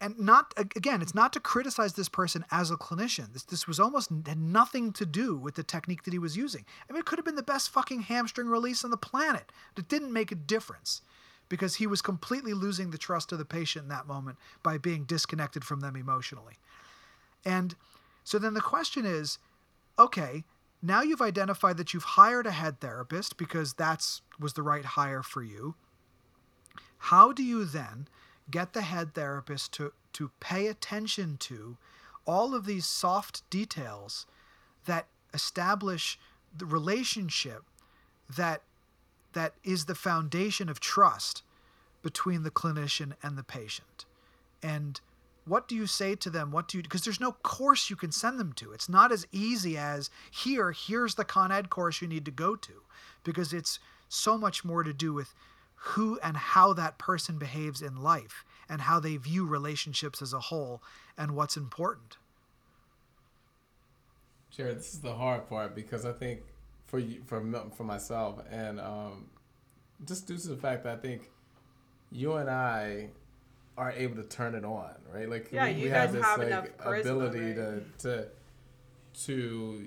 Speaker 2: and not again it's not to criticize this person as a clinician. This this was almost had nothing to do with the technique that he was using. I mean it could have been the best fucking hamstring release on the planet. It didn't make a difference because he was completely losing the trust of the patient in that moment by being disconnected from them emotionally. And so then the question is okay now you've identified that you've hired a head therapist because that's was the right hire for you. How do you then get the head therapist to, to pay attention to all of these soft details that establish the relationship that that is the foundation of trust between the clinician and the patient. And what do you say to them? What do you because there's no course you can send them to. It's not as easy as here here's the con ed course you need to go to because it's so much more to do with who and how that person behaves in life and how they view relationships as a whole and what's important
Speaker 1: Jared, this is the hard part because I think for you, for for myself, and um, just due to the fact that I think you and I are able to turn it on, right? Like
Speaker 3: Yeah,
Speaker 1: we,
Speaker 3: you
Speaker 1: we
Speaker 3: guys
Speaker 1: have this
Speaker 3: have
Speaker 1: like
Speaker 3: charisma,
Speaker 1: ability
Speaker 3: right?
Speaker 1: to to to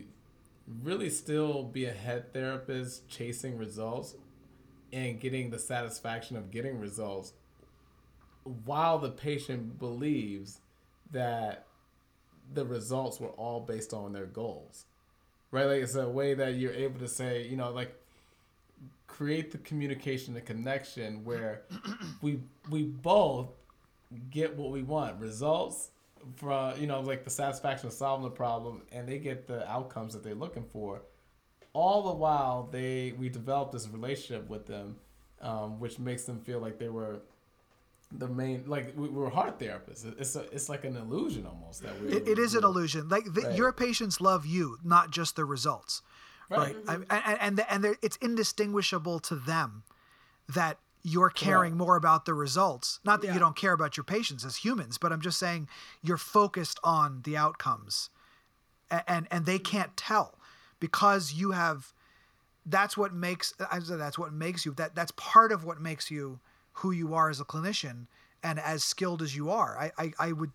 Speaker 1: really still be a head therapist, chasing results, and getting the satisfaction of getting results, while the patient believes that the results were all based on their goals right? Like it's a way that you're able to say you know like create the communication the connection where [CLEARS THROAT] we we both get what we want results from you know like the satisfaction of solving the problem and they get the outcomes that they're looking for all the while they we develop this relationship with them um, which makes them feel like they were the main like we, we're heart therapists. It's a, it's like an illusion almost that we.
Speaker 2: It, it is an illusion. Like the,
Speaker 1: Right.
Speaker 2: your patients love you, not just the results, right?
Speaker 1: Right.
Speaker 2: I, and and and it's indistinguishable to them that you're caring more about the results. Not that
Speaker 3: Yeah.
Speaker 2: you don't care about your patients as humans, but I'm just saying you're focused on the outcomes, and and, and they can't tell because you have. That's what makes. I said that's what makes you. That that's part of what makes you who you are as a clinician and as skilled as you are. I, I, I would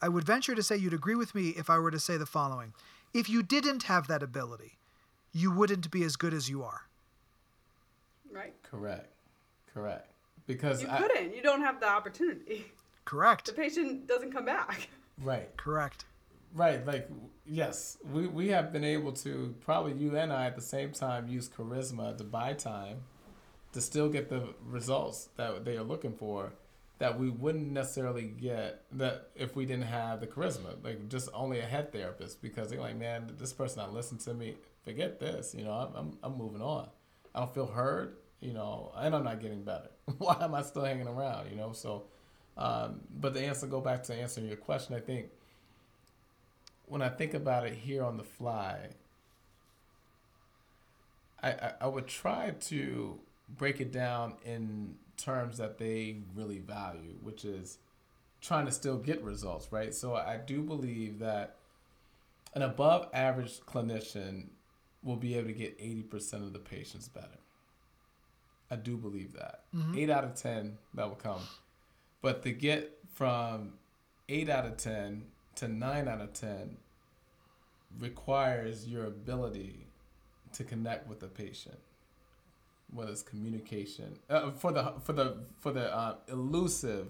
Speaker 2: I would venture to say you'd agree with me if I were to say the following. If you didn't have that ability, you wouldn't be as good as you are.
Speaker 3: Right.
Speaker 1: Correct, correct. Because
Speaker 3: You
Speaker 1: I,
Speaker 3: couldn't. You don't have the opportunity.
Speaker 2: Correct.
Speaker 3: The patient doesn't come back.
Speaker 1: right,
Speaker 2: Correct.
Speaker 1: Right. Like yes, we we have been able to probably you and I at the same time use charisma to buy time, to still get the results that they are looking for. That we wouldn't necessarily get that if we didn't have the charisma, like just only a head therapist, because they're like, man, this person not listening to me. Forget this, you know. I'm I'm, I'm moving on. I don't feel heard, you know, and I'm not getting better. [LAUGHS] Why am I still hanging around, you know? So, um, but the answer, go back to answering your question, I think when I think about it here on the fly, I, I, I would try to break it down in terms that they really value, which is trying to still get results, right? So I do believe that an above average clinician will be able to get 80% of the patients better. I do believe that. Mm-hmm. Eight out of 10, that will come. But to get from eight out of 10 to nine out of 10 requires your ability to connect with the patient. Whether it's communication uh, for the for the for the uh, elusive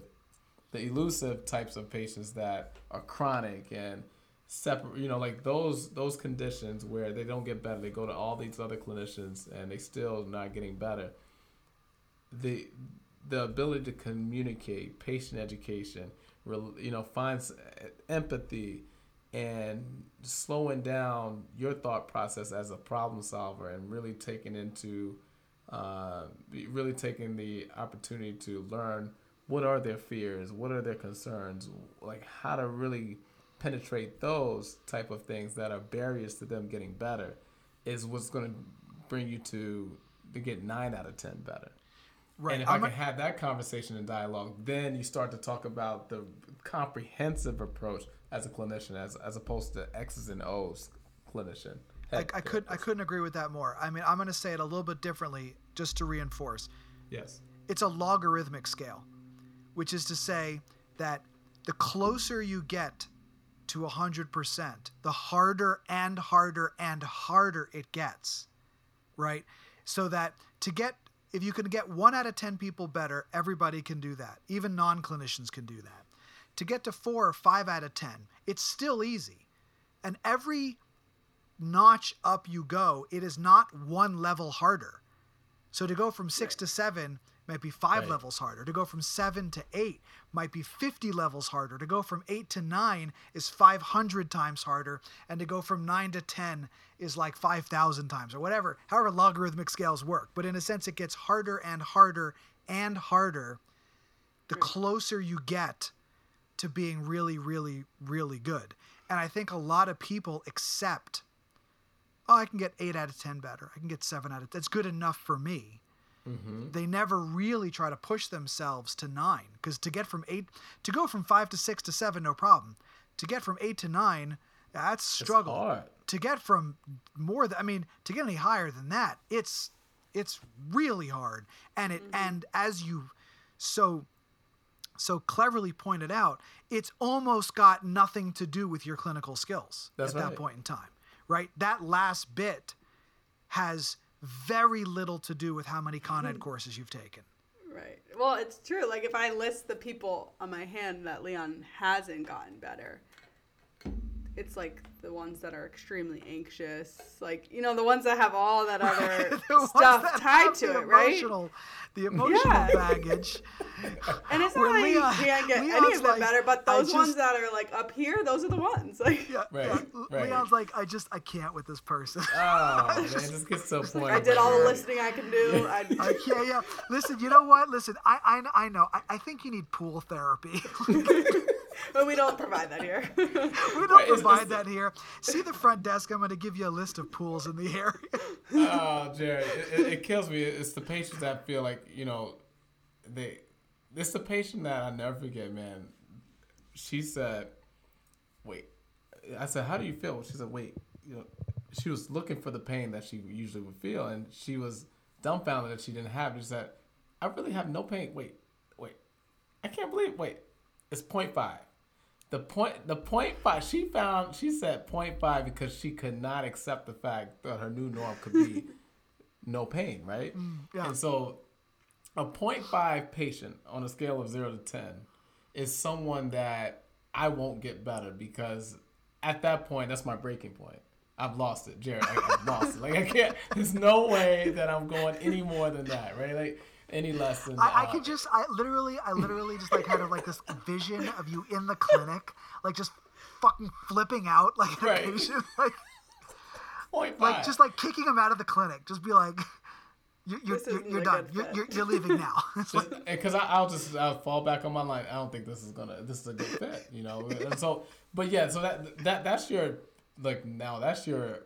Speaker 1: the elusive types of patients that are chronic and separate you know like those those conditions where they don't get better they go to all these other clinicians and they still not getting better. The the ability to communicate patient education you know finds empathy and slowing down your thought process as a problem solver and really taking into uh, really taking the opportunity to learn what are their fears, what are their concerns, like how to really penetrate those type of things that are barriers to them getting better, is what's going to bring you to to get nine out of ten better.
Speaker 2: Right.
Speaker 1: And if
Speaker 2: I'm
Speaker 1: I
Speaker 2: a-
Speaker 1: can have that conversation and dialogue, then you start to talk about the comprehensive approach as a clinician, as as opposed to X's and O's clinician.
Speaker 2: I, I could I couldn't agree with that more. I mean, I'm going to say it a little bit differently just to reinforce.
Speaker 1: Yes.
Speaker 2: It's a logarithmic scale, which is to say that the closer you get to 100%, the harder and harder and harder it gets. Right? So that to get if you can get 1 out of 10 people better, everybody can do that. Even non-clinicians can do that. To get to 4 or 5 out of 10, it's still easy. And every notch up you go, it is not one level harder. So to go from six to seven might be five
Speaker 1: Right.
Speaker 2: levels harder. To go from seven to eight might be 50 levels harder. To go from eight to nine is 500 times harder. And to go from nine to 10 is like 5,000 times or whatever, however logarithmic scales work. But in a sense, it gets harder and harder and harder the closer you get to being really, really, really good. And I think a lot of people accept, oh, I can get eight out of 10 better. I can get seven out of That's good enough for me. Mm-hmm. They never really try to push themselves to nine because to get from eight, to go from five to six to seven, no problem. To get from eight to nine, that's struggle.
Speaker 1: hard.
Speaker 2: To get from more than, I mean, to get any higher than that, it's it's really hard. And it mm-hmm. and as you so so cleverly pointed out, it's almost got nothing to do with your clinical skills
Speaker 1: That's
Speaker 2: at that point in time, right? That last bit has very little to do with how many Con Ed hmm. courses you've taken.
Speaker 3: Right. Well, it's true. Like if I list the people on my hand that Leon hasn't gotten better, it's like the ones that are extremely anxious, like you know the ones that have all that other [LAUGHS] stuff tied to
Speaker 2: the
Speaker 3: it, right?
Speaker 2: emotional, The emotional
Speaker 3: Yeah.
Speaker 2: baggage. [LAUGHS]
Speaker 3: And it's not like
Speaker 2: Leon-
Speaker 3: you can't get any of it
Speaker 2: like,
Speaker 3: better, but
Speaker 2: I
Speaker 3: those ones that are like up here, those are the ones. [LAUGHS] Like
Speaker 2: Yeah,
Speaker 1: Right,
Speaker 2: yeah. L-
Speaker 1: right.
Speaker 2: Leon's like, I just, I can't with this person.
Speaker 1: Oh man, it just gets to a.
Speaker 3: I did all the listening I can do. I,
Speaker 2: I can't. Yeah. Listen, you know what? Listen, I, I, I know. I, I think you need pool therapy.
Speaker 3: But we don't provide that here. [LAUGHS]
Speaker 2: we don't
Speaker 1: Right,
Speaker 2: provide
Speaker 1: just-
Speaker 2: that here. See the front desk. I'm going to give you a list of pools in the area. [LAUGHS]
Speaker 1: Oh, Jerry, it, it, it kills me. It's the patients that feel like you know, they. It's the patient that I never forget, man. She said, "Wait," I said, "How do you feel?" She said, "Wait," you know, she was looking for the pain that she usually would feel, and she was dumbfounded that she didn't have. it. She said, "I really have no pain." Wait, wait, I can't believe. Wait, it's 0.5. The point, the point five. She found. She said five because she could not accept the fact that her new norm could be [LAUGHS] no pain, right?
Speaker 2: Mm, yeah.
Speaker 1: And so, a 0.5 patient on a scale of zero to ten is someone that I won't get better because at that point, that's my breaking point. I've lost it, Jared. I've lost it. Like I can't. There's no way that I'm going any more than that, right? Like any less than.
Speaker 2: I, I
Speaker 1: uh,
Speaker 2: could just, I literally, I literally just like had of like this vision of you in the clinic, like just fucking flipping out like
Speaker 1: Right.
Speaker 2: patient, [LAUGHS] like,
Speaker 1: 0.5.
Speaker 2: like just like kicking him out of the clinic. Just be like, you're, you're, you're, you're done. You're, you're, you're leaving now. [LAUGHS] It's like,
Speaker 1: because I'll just I'll fall back on my line. I don't think this is gonna this is a good fit, you know. And so, but yeah, so that that that's your like now that's your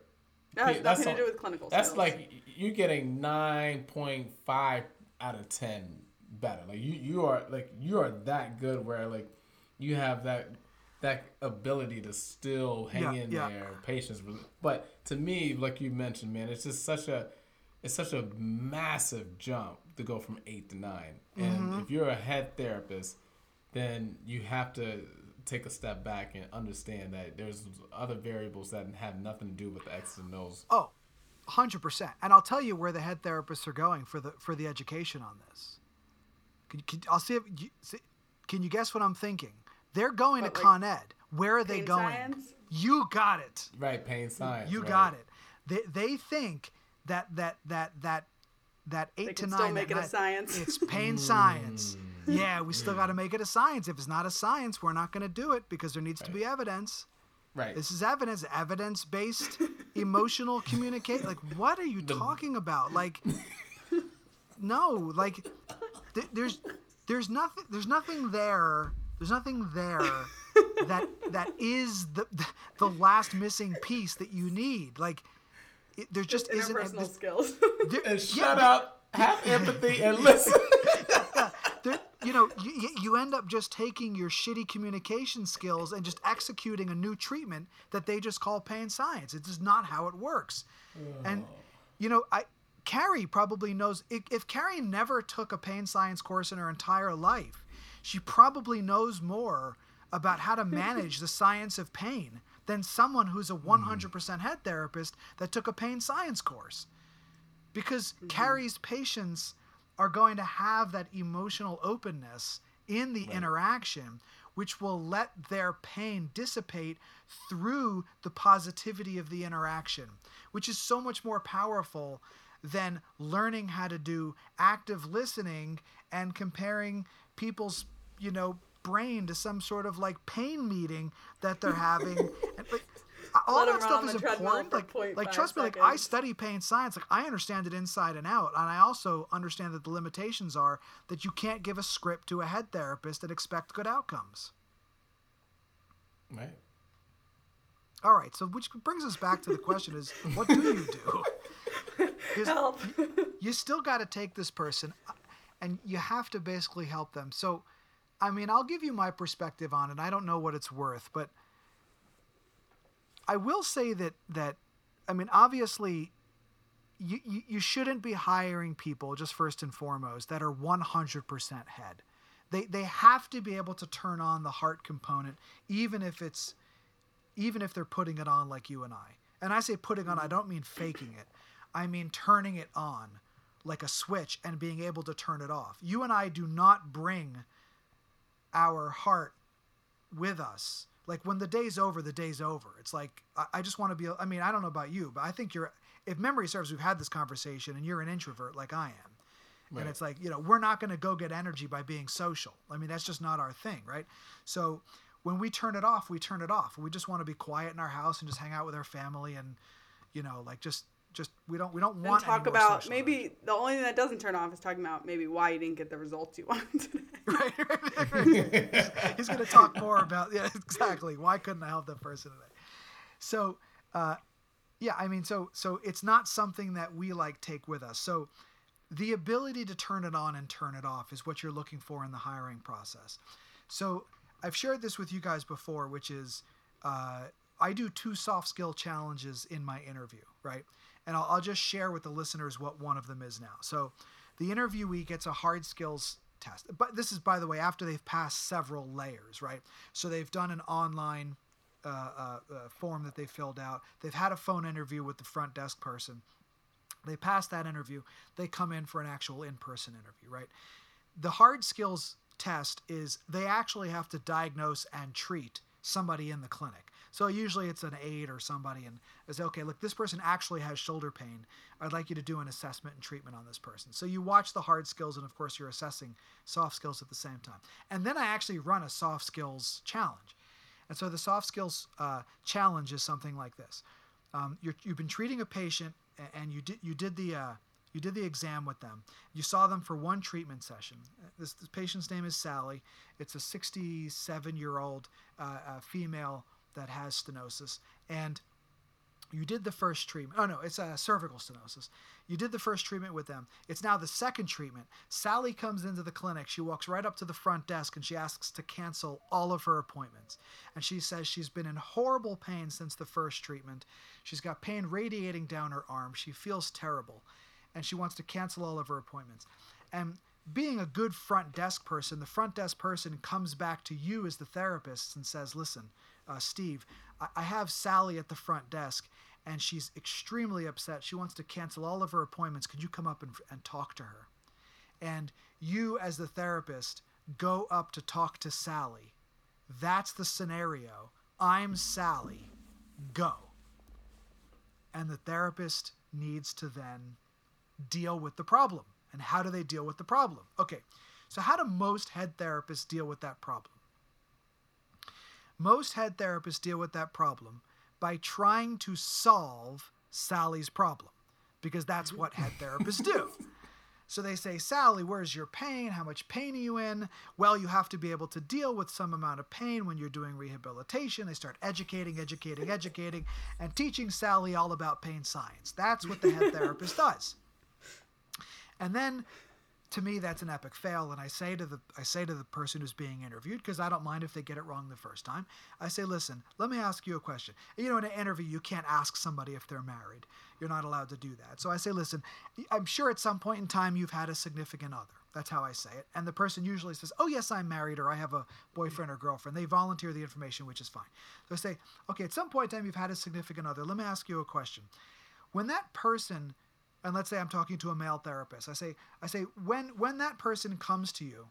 Speaker 3: That has nothing
Speaker 1: that's
Speaker 3: to do with clinical
Speaker 1: that's
Speaker 3: skills.
Speaker 1: like you're getting nine point five out of ten better. Like you you are like you are that good where like you have that that ability to still hang
Speaker 2: Yeah,
Speaker 1: in
Speaker 2: yeah.
Speaker 1: there, patience. But to me, like you mentioned, man, it's just such a it's such a massive jump to go from eight to nine. And
Speaker 2: Mm-hmm.
Speaker 1: if you're a head therapist, then you have to take a step back and understand that there's other variables that have nothing to do with the X's and O's.
Speaker 2: oh, 100%. And I'll tell you where the head therapists are going for the for the education on this. Can, can, I'll see if you, see, can you guess what I'm thinking? They're going
Speaker 3: What,
Speaker 2: to
Speaker 3: like
Speaker 2: Con Ed. Where are they going?
Speaker 3: science?
Speaker 2: You got it.
Speaker 1: Right, pain science.
Speaker 2: You
Speaker 1: right.
Speaker 2: got it. They they think that that that that that eight
Speaker 3: They
Speaker 2: to
Speaker 3: can
Speaker 2: nine.
Speaker 3: still make
Speaker 2: that
Speaker 3: it a science.
Speaker 2: It's pain science. Mm. Yeah, we still got to make it a science. If it's not a science, we're not going to do it because there needs to be evidence.
Speaker 1: Right.
Speaker 2: This is evidence, evidence based [LAUGHS] emotional communicate. Like, what are you talking about? Like, [LAUGHS] no, like, th- there's there's nothing there's nothing there. There's nothing there that that is the the last missing piece that you need. Like, it, there just,
Speaker 3: Just
Speaker 2: isn't. a-
Speaker 3: interpersonal
Speaker 2: this-
Speaker 3: skills.
Speaker 2: there-
Speaker 1: and
Speaker 2: yeah,
Speaker 1: shut up, have empathy, and listen. [LAUGHS]
Speaker 2: there, you know, you, you- end up just taking your shitty communication skills and just executing a new treatment that they just call pain science. It is not how it works. And, you know, I Carrie probably knows if, if Carrie never took a pain science course in her entire life, she probably knows more about how to manage the science of pain than someone who's a hmm. 100% head therapist that took a pain science course because mm-hmm. Carrie's patients are going to have that emotional openness in the interaction, which will let their pain dissipate through the positivity of the interaction, which is so much more powerful than learning how to do active listening and comparing people's, you know, brain to some sort of like pain meeting that they're having. [LAUGHS] and, like, all that stuff is important. Like, like
Speaker 3: 0.5
Speaker 2: trust me, like I study pain science. Like I understand it inside and out, and I also understand that the limitations are that you can't give a script to a head therapist and expect good outcomes.
Speaker 1: right.
Speaker 2: All right, so which brings us back to the question: Is [LAUGHS] what do you do? [LAUGHS]
Speaker 3: Help.
Speaker 2: you still got to take this person uh, and you have to basically help them. So, I mean, I'll give you my perspective on it. I don't know what it's worth, but I will say that that I mean, obviously you, you, you shouldn't be hiring people just first and foremost that are 100% head. They they have to be able to turn on the heart component even if it's even if they're putting it on like you and I. And I say putting on, I don't mean faking it. I mean turning it on like a switch and being able to turn it off. You and I do not bring our heart with us. Like when the day's over, the day's over. It's like I, I just want to be. I mean, I don't know about you, but I think you're. If memory serves, we've had this conversation, and you're an introvert like I am.
Speaker 1: Right.
Speaker 2: And it's like, you know, we're not going to go get energy by being social. I mean, that's just not our thing, right? So when we turn it off, we turn it off. We just want to be quiet in our house and just hang out with our family and, you know, like just, just, we don't, we don't
Speaker 3: And
Speaker 2: want
Speaker 3: talk about maybe the only thing that doesn't turn off is talking about maybe why you didn't get the results you [LAUGHS] wanted today.
Speaker 2: right, [LAUGHS] right, right. He's going to talk more about, yeah, [LAUGHS] exactly. Why couldn't I help that person today? So, uh, yeah, I mean, so, so it's not something that we like take with us. So, the ability to turn it on and turn it off is what you're looking for in the hiring process. So I've shared this with you guys before, which is uh, I do two soft skill challenges in my interview, right? And I'll, I'll just share with the listeners what one of them is now. So the interviewee gets a hard skills test, but this is, by the way, after they've passed several layers, right? So they've done an online uh, uh, uh, form that they filled out. They've had a phone interview with the front desk person. They pass that interview. They come in for an actual in person interview, right? The hard skills test is they actually have to diagnose and treat somebody in the clinic. So usually it's an aide or somebody and they say, okay, look, this person actually has shoulder pain. I'd like you to do an assessment and treatment on this person. So you watch the hard skills and of course you're assessing soft skills at the same time. And then I actually run a soft skills challenge. And so the soft skills uh, challenge is something like this. Um, you're, you've been treating a patient and you did you did the uh, you did the exam with them. You saw them for one treatment session. This, this patient's name is Sally. It's a 67 year old uh, uh, female that has stenosis, and you did the first treatment. Oh no, it's a cervical stenosis. You did the first treatment with them. It's now the second treatment. Sally comes into the clinic. She walks right up to the front desk and she asks to cancel all of her appointments. And she says she's been in horrible pain since the first treatment. She's got pain radiating down her arm. She feels terrible. And she wants to cancel all of her appointments. And being a good front desk person, the front desk person comes back to you as the therapist and says, Listen, uh, Steve, I-, I have Sally at the front desk and she's extremely upset. She wants to cancel all of her appointments. Could you come up and, and talk to her? And you, as the therapist, go up to talk to Sally. That's the scenario. I'm Sally. Go. And the therapist needs to then deal with the problem. And how do they deal with the problem? Okay, so how do most head therapists deal with that problem? Most head therapists deal with that problem by trying to solve Sally's problem because that's what head therapists do. So they say, Sally, where's your pain? How much pain are you in? Well, you have to be able to deal with some amount of pain when you're doing rehabilitation. They start educating, educating, educating, and teaching Sally all about pain science. That's what the head therapist does. And then to me that's an epic fail and I say to the I say to the person who's being interviewed because I don't mind if they get it wrong the first time. I say, "Listen, let me ask you a question." You know, in an interview you can't ask somebody if they're married. You're not allowed to do that. So I say, "Listen, I'm sure at some point in time you've had a significant other." That's how I say it. And the person usually says, "Oh, yes, I'm married or I have a boyfriend or girlfriend." They volunteer the information, which is fine. So I say, "Okay, at some point in time you've had a significant other. Let me ask you a question. When that person and let's say I'm talking to a male therapist. I say I say when when that person comes to you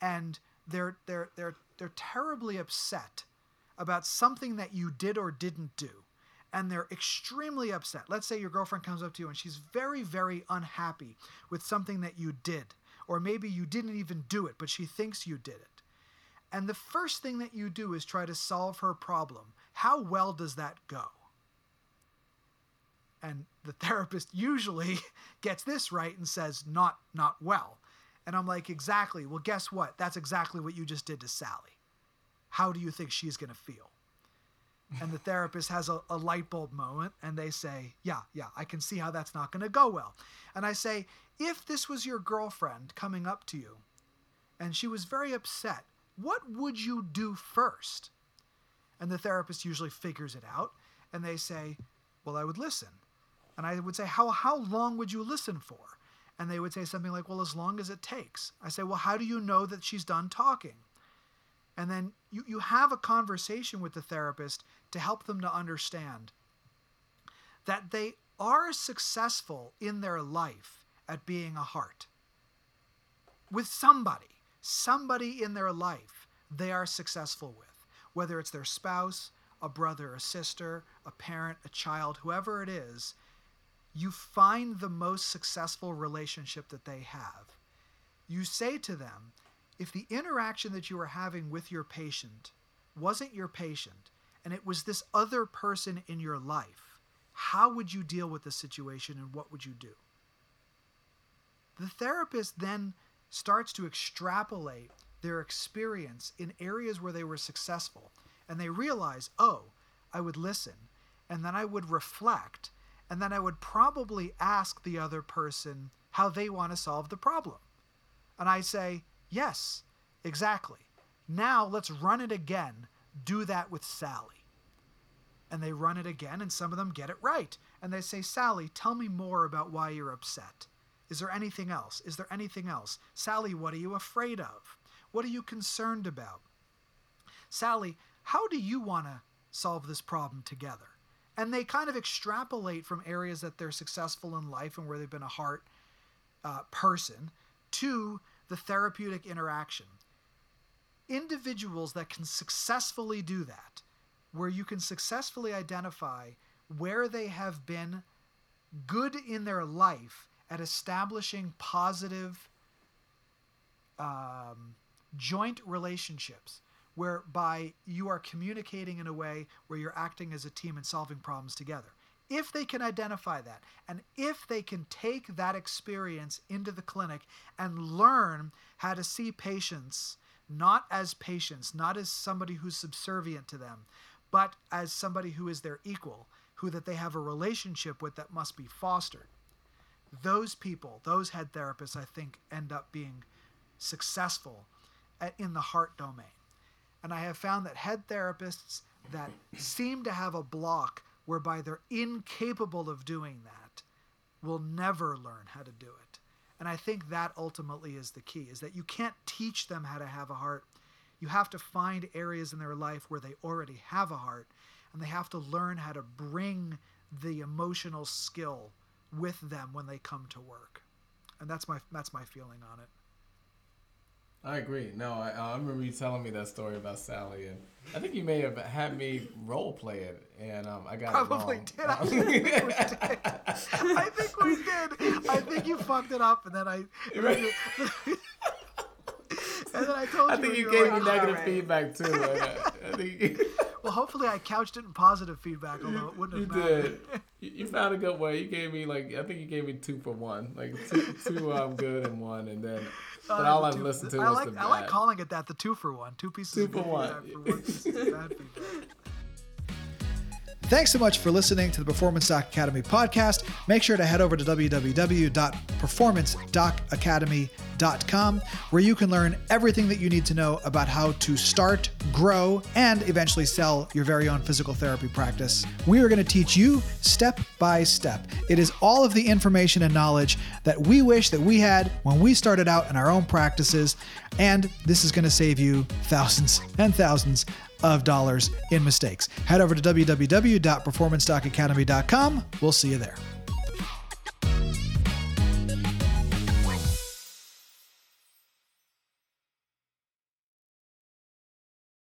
Speaker 2: and they're they're they're they're terribly upset about something that you did or didn't do and they're extremely upset. Let's say your girlfriend comes up to you and she's very very unhappy with something that you did or maybe you didn't even do it but she thinks you did it. And the first thing that you do is try to solve her problem. How well does that go? And the therapist usually [LAUGHS] gets this right and says not not well. And i'm like exactly. Well guess what? That's exactly what you just did to sally. How do you think she's going to feel? And the therapist has a, a, light bulb moment and they say yeah yeah i can see how that's not going to go well. And i say if this was your girlfriend coming up to you and she was very upset what would you do first? And the therapist usually figures it out and they say well i would listen and I would say, how, how long would you listen for? And they would say something like, well, as long as it takes. I say, well, how do you know that she's done talking? And then you, you have a conversation with the therapist to help them to understand that they are successful in their life at being a heart. With somebody, somebody in their life they are successful with. whether it's their spouse, a brother, a sister, a parent, a child, whoever it is, you find the most successful relationship that they have. You say to them, if the interaction that you were having with your patient wasn't your patient and it was this other person in your life, how would you deal with the situation and what would you do? The therapist then starts to extrapolate their experience in areas where they were successful and they realize, oh, I would listen and then I would reflect and then I would probably ask the other person how they want to solve the problem. And I say, yes, exactly. Now let's run it again. Do that with Sally. And they run it again, and some of them get it right. And they say, Sally, tell me more about why you're upset. Is there anything else? Is there anything else? Sally, what are you afraid of? What are you concerned about? Sally, how do you want to solve this problem together? And they kind of extrapolate from areas that they're successful in life and where they've been a heart uh, person to the therapeutic interaction. Individuals that can successfully do that, where you can successfully identify where they have been good in their life at establishing positive um, joint relationships whereby you are communicating in a way where you're acting as a team and solving problems together. If they can identify that, and if they can take that experience into the clinic and learn how to see patients not as patients, not as somebody who's subservient to them, but as somebody who is their equal, who that they have a relationship with that must be fostered. Those people, those head therapists, I think, end up being successful in the heart domain. And I have found that head therapists that seem to have a block whereby they're incapable of doing that will never learn how to do it. And I think that ultimately is the key is that you can't teach them how to have a heart. You have to find areas in their life where they already have a heart and they have to learn how to bring the emotional skill with them when they come to work. And that's my that's my feeling on it.
Speaker 1: I agree. No, I, I remember you telling me that story about Sally, and I think you may have had me role play it, and um, I got
Speaker 2: Probably
Speaker 1: it
Speaker 2: did.
Speaker 1: wrong.
Speaker 2: I [LAUGHS] think, we did. I think we did. I think you fucked it up, and then I.
Speaker 1: Right.
Speaker 2: and then I told you.
Speaker 1: I
Speaker 2: you.
Speaker 1: think you
Speaker 2: were
Speaker 1: gave
Speaker 2: like,
Speaker 1: me negative
Speaker 3: Alright.
Speaker 1: feedback too. I, I think [LAUGHS] [LAUGHS]
Speaker 2: Well, hopefully I couched it in positive feedback, although it wouldn't
Speaker 1: you
Speaker 2: have mattered.
Speaker 1: did. You, you found a good way. You gave me like I think you gave me two for one, like two, two um, good and one, and then [LAUGHS] but
Speaker 2: Uh,
Speaker 1: all
Speaker 2: the
Speaker 1: I've
Speaker 2: two-
Speaker 1: listened to
Speaker 2: I
Speaker 1: was
Speaker 2: like,
Speaker 1: the
Speaker 2: I like calling it that, the two for one. Two pieces
Speaker 1: Two for one. [LAUGHS]
Speaker 4: Thanks so much for listening to the Performance Doc Academy podcast. Make sure to head over to www.performancedocacademy.com where you can learn everything that you need to know about how to start, grow, and eventually sell your very own physical therapy practice. We are going to teach you step by step. It is all of the information and knowledge that we wish that we had when we started out in our own practices, and this is going to save you thousands and thousands of dollars in mistakes. Head over to www.performancedocacademy.com. We'll see you there.